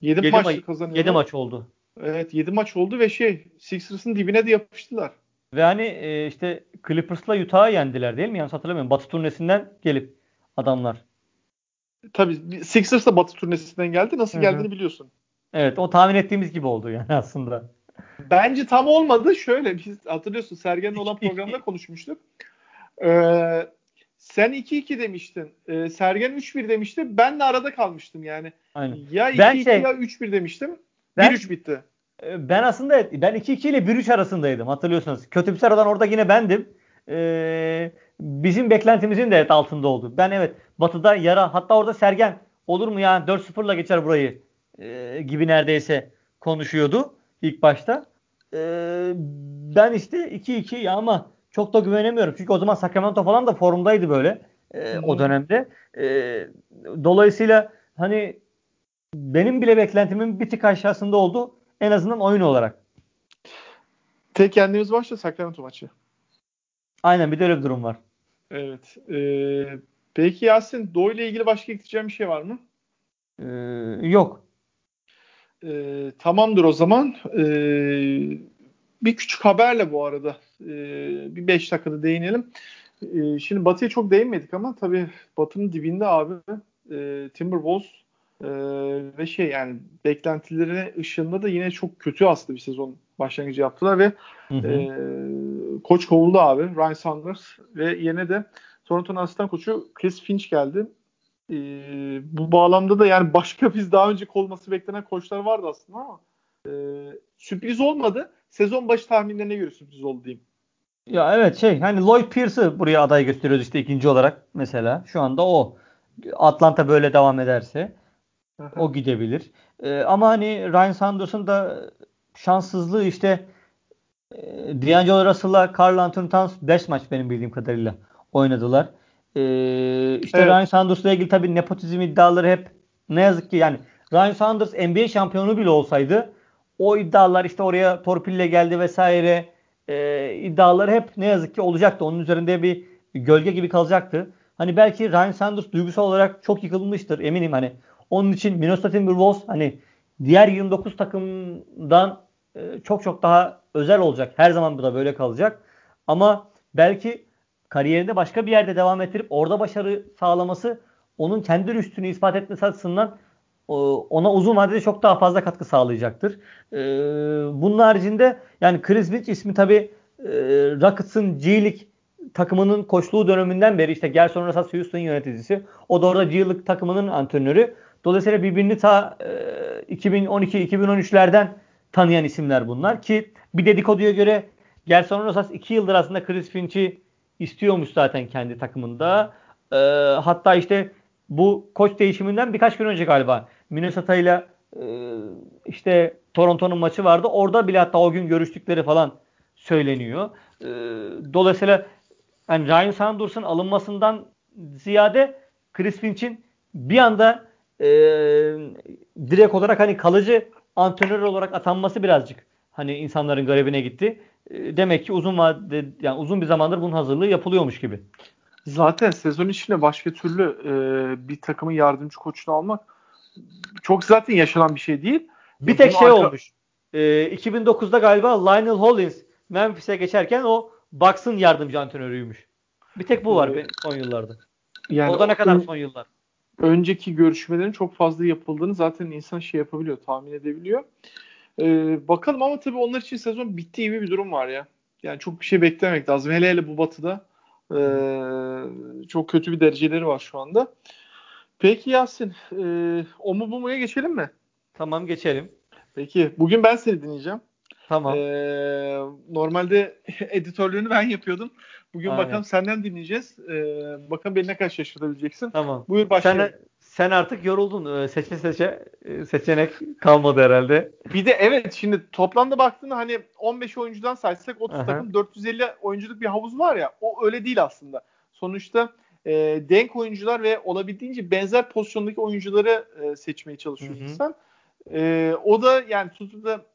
7 maç ma- kazanıyor. 7 maç oldu. Evet 7 maç oldu ve şey Sixers'ın dibine de yapıştılar. Ve hani e, işte Clippers'la Utah'ı yendiler değil mi? Yanlış hatırlamıyorum. Batı turnesinden gelip adamlar. Tabii Sixers da Batı turnesinden geldi. Nasıl Hı-hı. geldiğini biliyorsun. Evet o tahmin ettiğimiz gibi oldu yani aslında. Bence tam olmadı. Şöyle biz hatırlıyorsun Sergen'le olan programda konuşmuştuk. Ee, sen 2-2 demiştin. Ee, Sergen 3-1 demişti. Ben de arada kalmıştım yani. Aynen. Ya 2-2 şey, ya 3-1 demiştim. 1-3 bitti. E, ben aslında ben 2-2 ile 1-3 arasındaydım hatırlıyorsunuz. Kötümser olan orada yine bendim. Ee, bizim beklentimizin de altında oldu. Ben evet Batı'da yara hatta orada Sergen olur mu ya 4-0'la geçer burayı e, gibi neredeyse konuşuyordu ilk başta. E, ben işte 2-2 ya ama çok da güvenemiyorum. Çünkü o zaman Sacramento falan da formdaydı böyle e, o dönemde. E, dolayısıyla hani benim bile beklentimin bir tık aşağısında oldu. En azından oyun olarak. Tek kendimiz da Sacramento maçı. Aynen bir de öyle bir durum var. Evet. Ee, peki Yasin Doğu ile ilgili başka ekleyeceğim bir şey var mı? Ee, yok. Ee, tamamdır o zaman. Ee, bir küçük haberle bu arada e, bir 5 dakikada değinelim. E, şimdi Batı'ya çok değinmedik ama tabii Batı'nın dibinde abi e, Timberwolves e, ve şey yani beklentileri ışığında da yine çok kötü aslında bir sezon başlangıcı yaptılar ve hı hı. E, koç kovuldu abi Ryan Saunders ve yine de Toronto'nun asistan koçu Chris Finch geldi. E, bu bağlamda da yani başka biz daha önce olması beklenen koçlar vardı aslında ama e, sürpriz olmadı sezon başı tahminlerine göre sürpriz oldu diyeyim. Ya evet şey hani Lloyd Pierce'ı buraya aday gösteriyoruz işte ikinci olarak mesela. Şu anda o. Atlanta böyle devam ederse o gidebilir. Ee, ama hani Ryan Sanders'ın da şanssızlığı işte e, D'Angelo Russell'la Carl Anthony Towns 5 maç benim bildiğim kadarıyla oynadılar. Ee, işte evet. Ryan Sanders'la ilgili tabii nepotizm iddiaları hep ne yazık ki yani Ryan Sanders NBA şampiyonu bile olsaydı o iddialar işte oraya torpille geldi vesaire e, iddiaları hep ne yazık ki olacaktı. Onun üzerinde bir gölge gibi kalacaktı. Hani belki Ryan Sanders duygusal olarak çok yıkılmıştır eminim hani. Onun için Minnesota Timberwolves hani diğer 29 takımdan e, çok çok daha özel olacak. Her zaman bu da böyle kalacak. Ama belki kariyerinde başka bir yerde devam ettirip orada başarı sağlaması onun kendi üstünü ispat etmesi açısından ona uzun vadede çok daha fazla katkı sağlayacaktır. Ee, bunun haricinde yani Chris Finch ismi tabi e, Rockets'ın G League takımının koçluğu döneminden beri işte Gerson Rosas Houston yöneticisi. O da orada G League takımının antrenörü. Dolayısıyla birbirini ta e, 2012-2013'lerden tanıyan isimler bunlar ki bir dedikoduya göre Gerson Rosas 2 yıldır aslında Chris Finch'i istiyormuş zaten kendi takımında. E, hatta işte bu koç değişiminden birkaç gün önce galiba Minnesota ile e, işte Toronto'nun maçı vardı. Orada bile hatta o gün görüştükleri falan söyleniyor. E, dolayısıyla yani Ryan Sanders'ın alınmasından ziyade Chris Finch'in bir anda e, direkt olarak hani kalıcı antrenör olarak atanması birazcık hani insanların garibine gitti. E, demek ki uzun vade yani uzun bir zamandır bunun hazırlığı yapılıyormuş gibi. Zaten sezon içinde başka türlü e, bir takımın yardımcı koçunu almak çok zaten yaşanan bir şey değil. Bir tek şey arka... olmuş. E, 2009'da galiba Lionel Hollins Memphis'e geçerken o Bucks'ın yardımcı antrenörüymüş. Bir tek bu var ee, son yıllarda. Yani o da ne kadar son yıllar. Önceki görüşmelerin çok fazla yapıldığını zaten insan şey yapabiliyor, tahmin edebiliyor. Ee, bakalım ama tabii onlar için sezon bitti gibi bir durum var ya. Yani çok bir şey beklemek lazım. Hele hele bu batıda ee, çok kötü bir dereceleri var şu anda. Peki Yasin, e, o mu bu mu'ya geçelim mi? Tamam geçelim. Peki, bugün ben seni dinleyeceğim. Tamam. Ee, normalde editörlüğünü ben yapıyordum. Bugün Aynen. bakalım senden dinleyeceğiz. Ee, bakalım beni ne kadar şaşırtabileceksin. Tamam. Buyur başlayalım. Sen, sen artık yoruldun. Ee, seçe seçe e, seçenek kalmadı herhalde. Bir de evet şimdi toplamda baktığında hani 15 oyuncudan saysak 30 Aha. takım 450 oyunculuk bir havuz var ya o öyle değil aslında. Sonuçta e, denk oyuncular ve olabildiğince benzer pozisyondaki oyuncuları e, seçmeye çalışıyorsun Hı-hı. sen. E, o da yani tutup da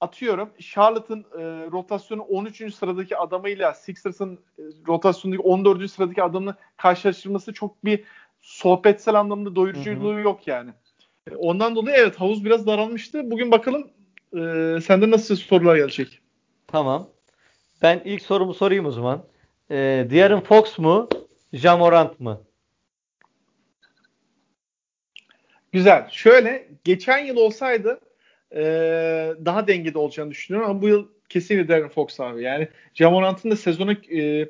atıyorum Charlotte'ın e, rotasyonu 13. sıradaki adamıyla Sixers'ın e, rotasyonundaki 14. sıradaki adamını karşılaştırması çok bir sohbetsel anlamda doyuruculuğu Hı-hı. yok yani. E, ondan dolayı evet havuz biraz daralmıştı. Bugün bakalım e, sende nasıl sorular gelecek? Tamam. Ben ilk sorumu sorayım o zaman. E, De'Aaron Fox mu? Jamorant mı? Güzel. Şöyle geçen yıl olsaydı e, daha dengede olacağını düşünüyorum ama bu yıl kesinlikle Darren Fox abi. Yani Jamorant'ın da sezonu e,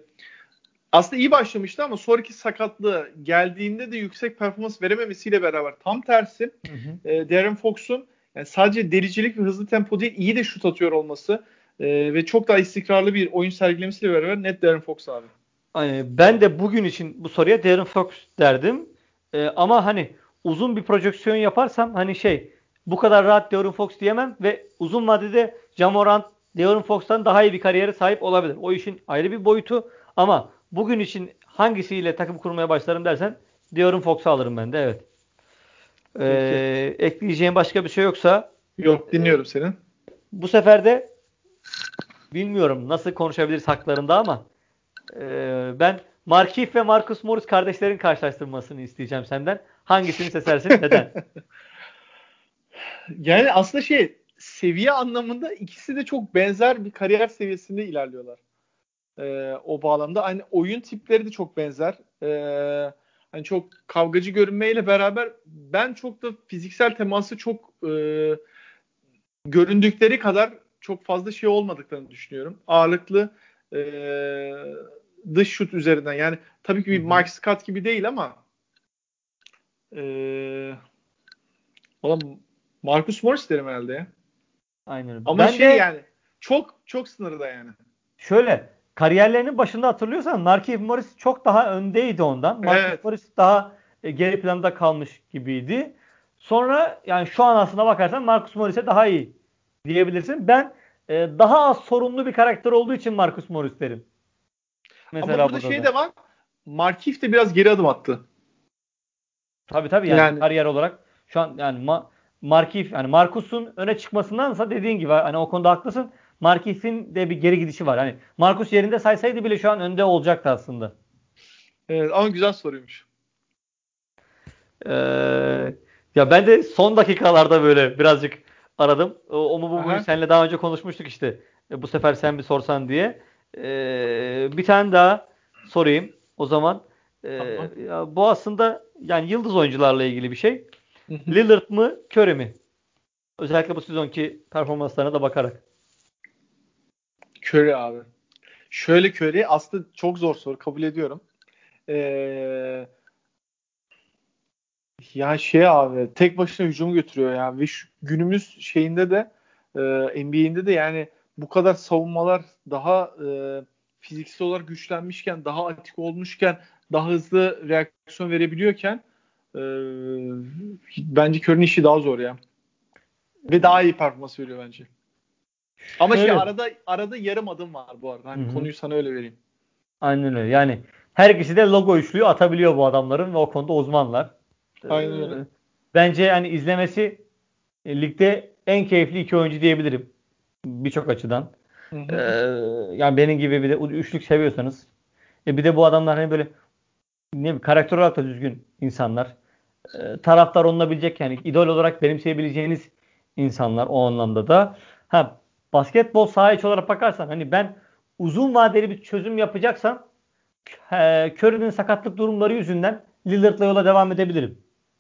aslında iyi başlamıştı ama sonraki sakatlığı geldiğinde de yüksek performans verememesiyle beraber tam tersi hı hı. E, Darren Fox'un yani sadece dericilik ve hızlı tempo değil iyi de şut atıyor olması e, ve çok daha istikrarlı bir oyun sergilemesiyle beraber net Darren Fox abi. Ben de bugün için bu soruya Darren Fox derdim. E, ama hani uzun bir projeksiyon yaparsam hani şey bu kadar rahat Darren Fox diyemem ve uzun vadede Jamorant Darren Fox'tan daha iyi bir kariyere sahip olabilir. O işin ayrı bir boyutu ama bugün için hangisiyle takım kurmaya başlarım dersen Darren Fox'u alırım ben de evet. Ee, ekleyeceğim başka bir şey yoksa Yok dinliyorum e, senin. Bu sefer de bilmiyorum nasıl konuşabiliriz haklarında ama e, ben Markif ve Marcus Morris kardeşlerin karşılaştırmasını isteyeceğim senden. Hangisini seçersin? Neden? yani aslında şey seviye anlamında ikisi de çok benzer bir kariyer seviyesinde ilerliyorlar. Ee, o bağlamda. Hani oyun tipleri de çok benzer. Ee, hani çok kavgacı görünmeyle beraber ben çok da fiziksel teması çok e, göründükleri kadar çok fazla şey olmadıklarını düşünüyorum. Ağırlıklı e, dış şut üzerinden. Yani tabii ki bir Mike Scott gibi değil ama e, oğlum Marcus Morris derim herhalde ya. Aynen. Ama ben şey de, yani çok çok sınırda yani. Şöyle kariyerlerinin başında hatırlıyorsan Markieff Morris çok daha öndeydi ondan. Markieff evet. Morris daha e, geri planda kalmış gibiydi. Sonra yani şu an aslına bakarsan Marcus Morris'e daha iyi diyebilirsin. Ben e, daha az sorumlu bir karakter olduğu için Marcus Morris derim. Mesela Ama burada şey da. de var. Markieff de biraz geri adım attı. Tabii tabii yani, yani kariyer olarak şu an yani Ma Markif yani Markus'un öne çıkmasındansa dediğin gibi hani o konuda haklısın. Markif'in de bir geri gidişi var. Hani Markus yerinde saysaydı bile şu an önde olacaktı aslında. Evet ama güzel soruymuş. Ee, ya ben de son dakikalarda böyle birazcık aradım. O, o mu bu mu seninle daha önce konuşmuştuk işte. E, bu sefer sen bir sorsan diye. Ee, bir tane daha sorayım. O zaman e, tamam. ya bu aslında yani yıldız oyuncularla ilgili bir şey. Lillard mı, Curry mi? Özellikle bu sezonki performanslarına da bakarak. Curry abi. Şöyle Curry aslında çok zor soru kabul ediyorum. Ee, ya şey abi tek başına hücum götürüyor ya ve şu günümüz şeyinde de e, NBA'inde de yani bu kadar savunmalar daha e, fiziksel olarak güçlenmişken, daha atik olmuşken, daha hızlı reaksiyon verebiliyorken e, bence Curry'nin işi daha zor ya. Ve daha iyi performans veriyor bence. Ama şey arada arada yarım adım var bu arada. Hani Hı-hı. konuyu sana öyle vereyim. Aynen öyle. Yani her ikisi de logo üçlüğü atabiliyor bu adamların ve o konuda uzmanlar. Aynen öyle. Ee, bence yani izlemesi e, ligde en keyifli iki oyuncu diyebilirim. Birçok açıdan. Ee, yani benim gibi bir de üçlük seviyorsanız. E bir de bu adamlar hani böyle ne karakter olarak da düzgün insanlar. E, taraftar olunabilecek yani idol olarak benimseyebileceğiniz insanlar o anlamda da. Ha basketbol saha içi olarak bakarsan hani ben uzun vadeli bir çözüm yapacaksam e, Curry'nin sakatlık durumları yüzünden Lillard'la yola devam edebilirim.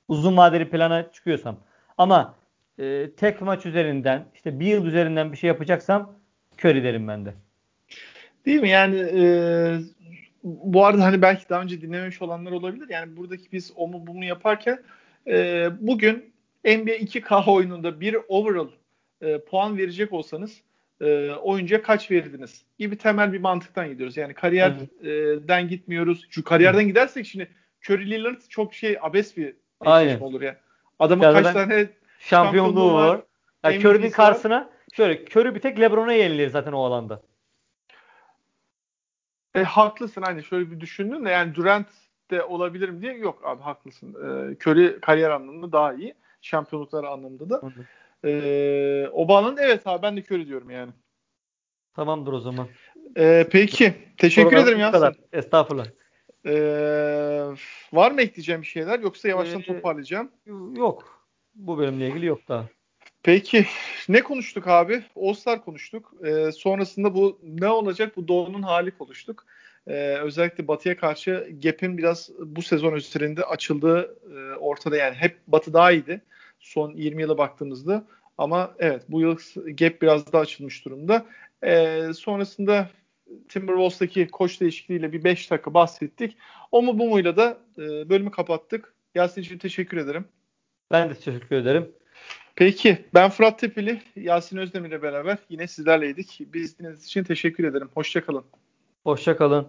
Uzun vadeli plana çıkıyorsam. Ama e, tek maç üzerinden işte bir yıl üzerinden bir şey yapacaksam Curry derim ben de. Değil mi? Yani e, bu arada hani belki daha önce dinlememiş olanlar olabilir. Yani buradaki biz o mu bu mu yaparken e, bugün NBA 2K oyununda bir overall e, puan verecek olsanız e, oyuncuya kaç verirdiniz? Gibi temel bir mantıktan gidiyoruz. Yani kariyerden evet. gitmiyoruz. Şu kariyerden gidersek şimdi Curry Lillard çok şey abes bir eşleşme olur ya. Adamın ya kaç tane şampiyonluğu var. var. Yani Curry'nin karşısına şöyle Curry bir tek LeBron'a yenilir zaten o alanda. E, haklısın hani şöyle bir düşündün de yani Durant de olabilir mi diye yok abi haklısın. E, Curry kariyer anlamında daha iyi. Şampiyonluklar anlamında da. E, o bağlamda evet abi ben de Curry diyorum yani. Tamamdır o zaman. E, peki. Teşekkür Sonra ederim Yasin. Estağfurullah. Ee, var mı ekleyeceğim bir şeyler yoksa yavaştan ee, toparlayacağım? Yok. Bu bölümle ilgili yok daha. Peki ne konuştuk abi? All-Star konuştuk. Ee, sonrasında bu ne olacak? Bu Doğu'nun hali konuştuk. Ee, özellikle Batı'ya karşı gap'in biraz bu sezon üzerinde açıldığı e, ortada yani. Hep Batı daha iyiydi. Son 20 yıla baktığımızda. Ama evet bu yıl gap biraz daha açılmış durumda. Ee, sonrasında Timberwolves'taki koç değişikliğiyle bir 5 dakika bahsettik. O mu bu muyla da e, bölümü kapattık. Yasin için teşekkür ederim. Ben de teşekkür ederim. Peki ben Fırat Tepeli, Yasin Özdemir ile beraber yine sizlerleydik. Biz dinlediğiniz için teşekkür ederim. Hoşçakalın. Hoşçakalın.